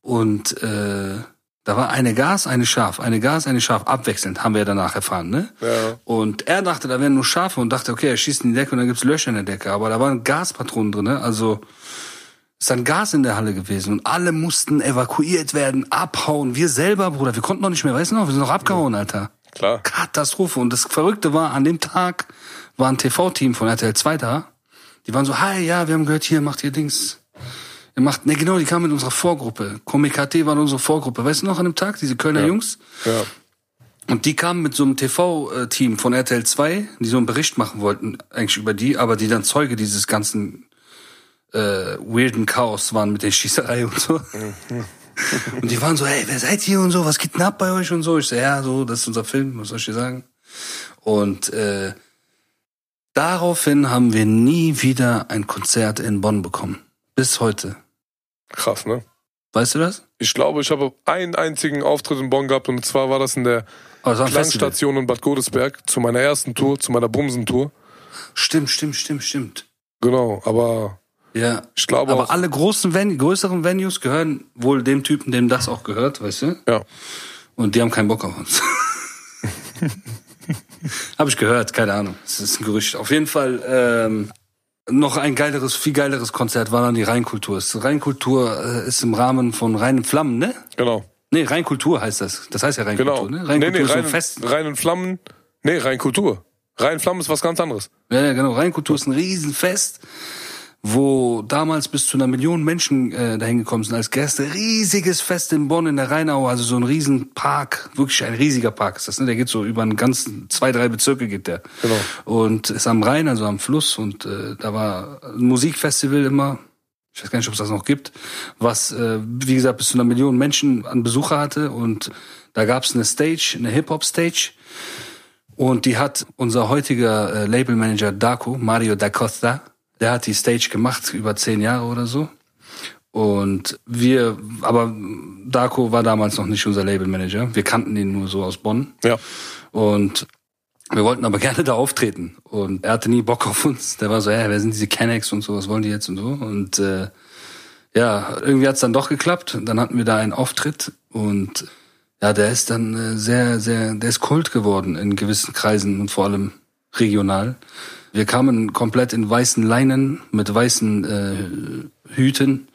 und äh, da war eine Gas, eine Schaf, eine Gas, eine Schaf, abwechselnd, haben wir ja danach erfahren, ne? Ja. Und er dachte, da wären nur Schafe und dachte, okay, er schießt in die Decke und dann gibt's Löcher in der Decke. Aber da waren Gaspatronen drinne, also ist dann Gas in der Halle gewesen und alle mussten evakuiert werden, abhauen. Wir selber, Bruder, wir konnten noch nicht mehr, weißt du noch, wir sind noch abgehauen, Alter. Klar. Katastrophe. Und das Verrückte war, an dem Tag war ein TV-Team von RTL 2 da. Die waren so, hi, ja, wir haben gehört, hier macht ihr Dings. Macht, ne, genau, die kamen mit unserer Vorgruppe. Komik KT war unsere Vorgruppe. Weißt du noch an dem Tag, diese Kölner Jungs? Ja. Und die kamen mit so einem TV-Team von RTL 2, die so einen Bericht machen wollten, eigentlich über die, aber die dann Zeuge dieses ganzen äh, weirden Chaos waren mit der Schießerei und so. und die waren so, hey, wer seid ihr und so, was geht denn ab bei euch und so? Ich so, ja, so, das ist unser Film, was soll ich dir sagen? Und äh, daraufhin haben wir nie wieder ein Konzert in Bonn bekommen. Bis heute. Krass, ne? Weißt du das? Ich glaube, ich habe einen einzigen Auftritt in Bonn gehabt und zwar war das in der Oh. Klangstation in Bad Godesberg zu meiner ersten Tour, zu meiner Bumsen-Tour. Stimmt, stimmt, stimmt, stimmt. Genau, aber Ja. ich glaube Aber auch, alle großen Ven größeren Venues gehören wohl dem Typen, dem das auch gehört, weißt du? ja. Und die haben keinen Bock auf uns. Habe ich gehört, keine Ahnung. Das ist ein Gerücht. Auf jeden Fall ähm, noch ein geileres, viel geileres Konzert war dann die Rheinkultur. Rheinkultur äh, ist im Rahmen von Reinen Flammen, ne? Genau. Nee, Rheinkultur heißt das. Das heißt ja Rheinkultur, Genau. ne? Rheinkultur nee, nee, ist ein Fest. rein in Flammen. Nee, rein Kultur. Rein Flammen ist was ganz anderes. Ja, ja, genau. Rheinkultur ist ein Riesenfest, wo damals bis zu einer Million Menschen äh, dahin gekommen sind als Gäste. Riesiges Fest in Bonn in der Rheinau, also so ein Riesenpark, wirklich ein riesiger Park ist das. Ne? Der geht so über einen ganzen zwei, drei Bezirke geht der. Genau. Und ist am Rhein, also am Fluss. Und äh, da war ein Musikfestival immer. Ich weiß gar nicht, ob es das noch gibt, was, äh, wie gesagt, bis zu einer Million Menschen an Besucher hatte. Und da gab es eine Stage, eine Hip-Hop-Stage. Und die hat unser heutiger äh, Labelmanager Daco, Mario da Costa, der hat die Stage gemacht, über zehn Jahre oder so. Und wir, aber Daco war damals noch nicht unser Labelmanager. Wir kannten ihn nur so aus Bonn. Ja. Und wir wollten aber gerne da auftreten. Und er hatte nie Bock auf uns. Der war so, ja, wer sind diese Kennex und so, was wollen die jetzt und so. Und äh, ja, irgendwie hat's dann doch geklappt. Dann hatten wir da einen Auftritt und ja, der ist dann äh, sehr, sehr, der ist Kult geworden in gewissen Kreisen und vor allem regional. Wir kamen komplett in weißen Leinen mit weißen äh, Hüten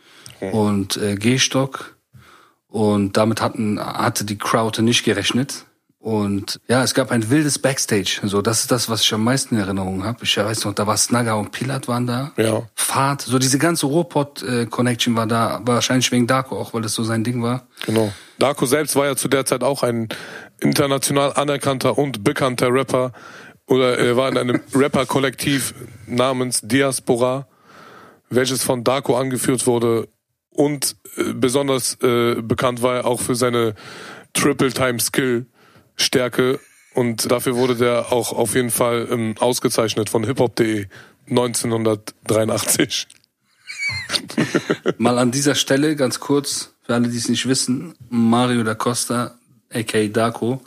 und äh, Gehstock und damit hatten, hatte die Crowd nicht gerechnet. Und ja, es gab ein wildes Backstage. So, das ist das, was ich am meisten in Erinnerung habe. Ich weiß noch, da war Snagger und Pilat waren da. Ja. Fahrt, so diese ganze Ruhrpott-Connection war da, wahrscheinlich wegen Darko auch, weil das so sein Ding war. Genau. Darko selbst war ja zu der Zeit auch ein international anerkannter und bekannter Rapper. Oder er war in einem Rapper-Kollektiv namens Diaspora, welches von Darko angeführt wurde. Und äh, besonders äh, bekannt war er auch für seine Triple-Time-Skill-Stärke. Und dafür wurde der auch auf jeden Fall ähm, ausgezeichnet von hiphop.de 1983. Mal an dieser Stelle ganz kurz, für alle, die es nicht wissen, Mario da Costa, aka Darko,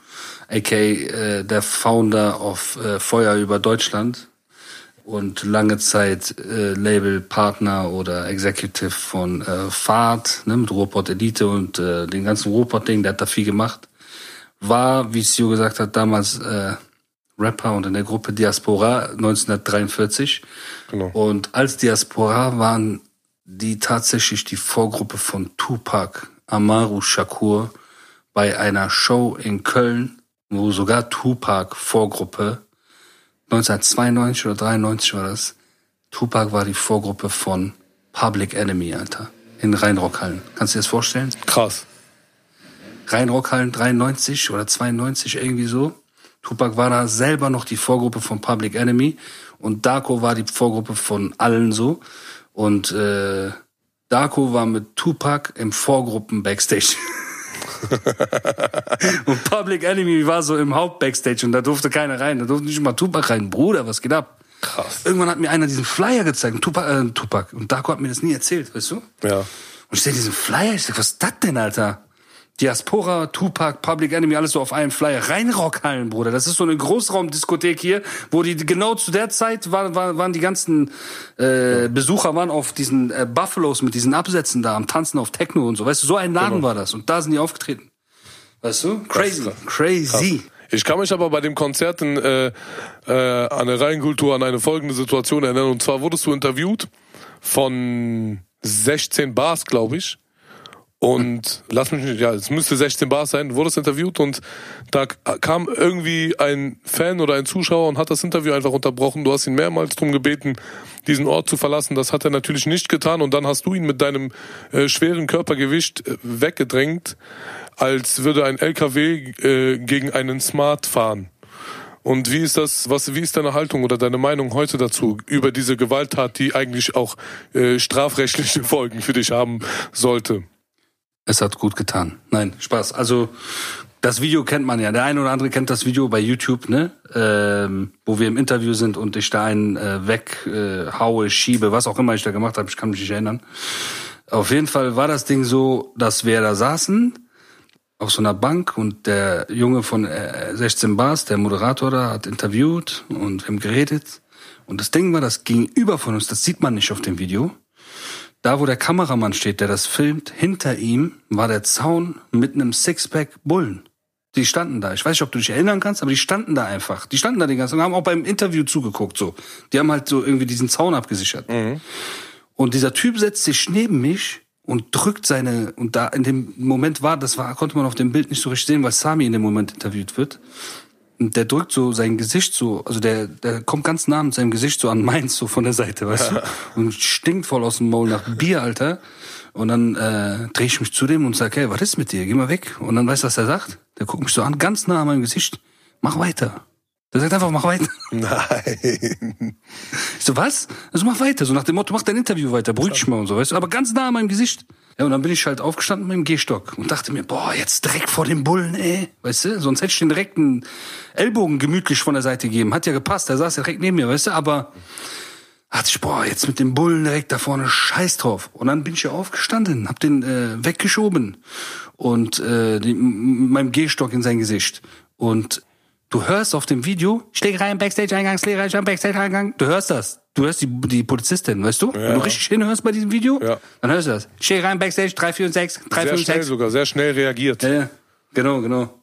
aka äh, der Founder of äh, Feuer über Deutschland und lange Zeit äh, Labelpartner oder Executive von äh, Fahrt, ne, mit Ruhrpott Elite und äh, den ganzen Ruhrpott-Ding, der hat da viel gemacht. War, wie Sio gesagt hat, damals äh, Rapper und in der Gruppe Diaspora 1943. Genau. Und als Diaspora waren die tatsächlich die Vorgruppe von Tupac Amaru Shakur bei einer Show in Köln, wo sogar Tupac Vorgruppe 1992 oder 93 war das. Tupac war die Vorgruppe von Public Enemy, Alter. In Rheinrockhallen. Kannst du dir das vorstellen? Krass. Rheinrockhallen 93 oder 92, irgendwie so. Tupac war da selber noch die Vorgruppe von Public Enemy und Darko war die Vorgruppe von allen so. Und äh, Darko war mit Tupac im Vorgruppen Backstage. und Public Enemy war so im Hauptbackstage und da durfte keiner rein. Da durfte nicht mal Tupac rein. Bruder, was geht ab? Krass. Irgendwann hat mir einer diesen Flyer gezeigt, Tupac, äh, Tupac. Und Darko hat mir das nie erzählt, weißt du? Ja. Und ich sehe diesen Flyer, ich sag, was ist das denn, Alter? Diaspora, Tupac, Public Enemy, alles so auf einem Flyer. Rheinrockhallen, Bruder. Das ist so eine Großraumdiskothek hier, wo die genau zu der Zeit waren, waren, waren die ganzen äh, Besucher waren auf diesen äh, Buffalos mit diesen Absätzen da am Tanzen auf Techno und so. Weißt du, so ein Laden war das. Und da sind die aufgetreten. Weißt du? Crazy. Crazy. Ich kann mich aber bei dem Konzert in, äh, äh, an der Rheinkultur an eine folgende Situation erinnern. Und zwar wurdest du interviewt von 16 Bars, glaube ich. Und lass mich nicht, ja, es müsste 16 Bars sein, du wurdest interviewt und da kam irgendwie ein Fan oder ein Zuschauer und hat das Interview einfach unterbrochen. Du hast ihn mehrmals darum gebeten, diesen Ort zu verlassen. Das hat er natürlich nicht getan und dann hast du ihn mit deinem äh, schweren Körpergewicht äh, weggedrängt, als würde ein LKW äh, gegen einen Smart fahren. Und wie ist das, was, wie ist deine Haltung oder deine Meinung heute dazu über diese Gewalttat, die eigentlich auch äh, strafrechtliche Folgen für dich haben sollte? Es hat gut getan. Nein, Spaß. Also das Video kennt man ja. Der eine oder andere kennt das Video bei YouTube, ne? Ähm, wo wir im Interview sind und ich da einen äh, weghaue, äh, haue, schiebe, was auch immer ich da gemacht habe. Ich kann mich nicht erinnern. Auf jeden Fall war das Ding so, dass wir da saßen auf so einer Bank und der Junge von äh, 16 Bars, der Moderator da, hat interviewt und wir haben geredet. Und das Ding war, das gegenüber von uns, das sieht man nicht auf dem Video, da, wo der Kameramann steht, der das filmt, hinter ihm war der Zaun mit einem Sixpack Bullen. Die standen da. Ich weiß nicht, ob du dich erinnern kannst, aber die standen da einfach. Die standen da die ganze Zeit und haben auch beim Interview zugeguckt, so. Die haben halt so irgendwie diesen Zaun abgesichert. Mhm. Und dieser Typ setzt sich neben mich und drückt seine, und da in dem Moment war, das war, konnte man auf dem Bild nicht so richtig sehen, weil Sami in dem Moment interviewt wird. Und der drückt so sein Gesicht so, also der, der kommt ganz nah mit seinem Gesicht so an meins, so von der Seite, weißt du? Und stinkt voll aus dem Maul nach Bier, Alter. Und dann äh, drehe ich mich zu dem und sage, hey, was ist mit dir? Geh mal weg. Und dann weißt du, was er sagt? Der guckt mich so an, ganz nah an meinem Gesicht. Mach weiter. Der sagt einfach, mach weiter. Nein. Ich so, was? Also mach weiter. So nach dem Motto, mach dein Interview weiter, beruhig dich mal und so, weißt du? Aber ganz nah an meinem Gesicht. Ja, und dann bin ich halt aufgestanden mit dem Gehstock und dachte mir, boah, jetzt direkt vor dem Bullen, ey. Weißt du? Sonst hätte ich den direkt einen Ellbogen gemütlich von der Seite gegeben. Hat ja gepasst, der saß ja direkt neben mir, weißt du? Aber dachte ich, boah, jetzt mit dem Bullen direkt da vorne, scheiß drauf. Und dann bin ich ja aufgestanden, hab den äh, weggeschoben und äh, die, meinem Gehstock in sein Gesicht. Und du hörst auf dem Video, Schlägerei im Backstage-Eingang, Schlägerei im Backstage-Eingang, du hörst das. Du hörst die, die Polizistin, weißt du? Ja. Wenn du richtig hinhörst bei diesem Video, Ja. dann hörst du das. Schlägerei im Backstage, 346, Sehr 346. schnell sogar, sehr schnell reagiert. Ja, genau, genau.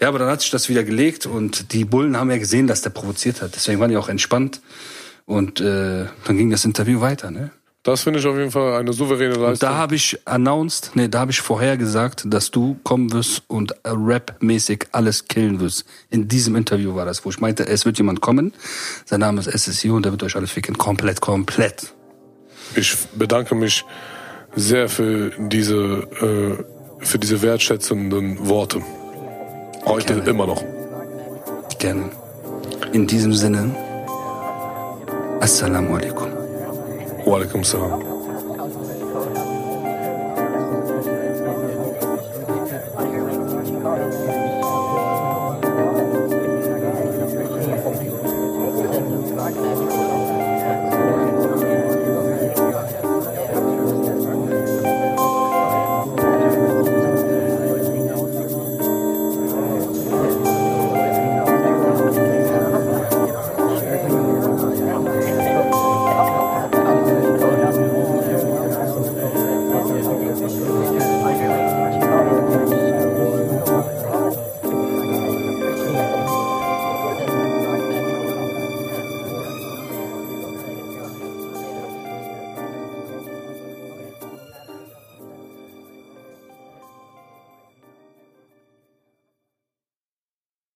Ja, aber dann hat sich das wieder gelegt und die Bullen haben ja gesehen, dass der provoziert hat. Deswegen waren die auch entspannt. Und äh, dann ging das Interview weiter, ne? Das finde ich auf jeden Fall eine souveräne Und Leistung. da habe ich announced, nee, da habe ich vorhergesagt, dass du kommen wirst und Rap-mäßig alles killen wirst. In diesem Interview war das, wo ich meinte, es wird jemand kommen. Sein Name ist SSU und der wird euch alles ficken. Komplett, komplett. Ich bedanke mich sehr für diese, äh, für diese wertschätzenden Worte. Heute Gerne. immer noch. Gerne. In diesem Sinne, Assalamu alaikum. Walaikum salam.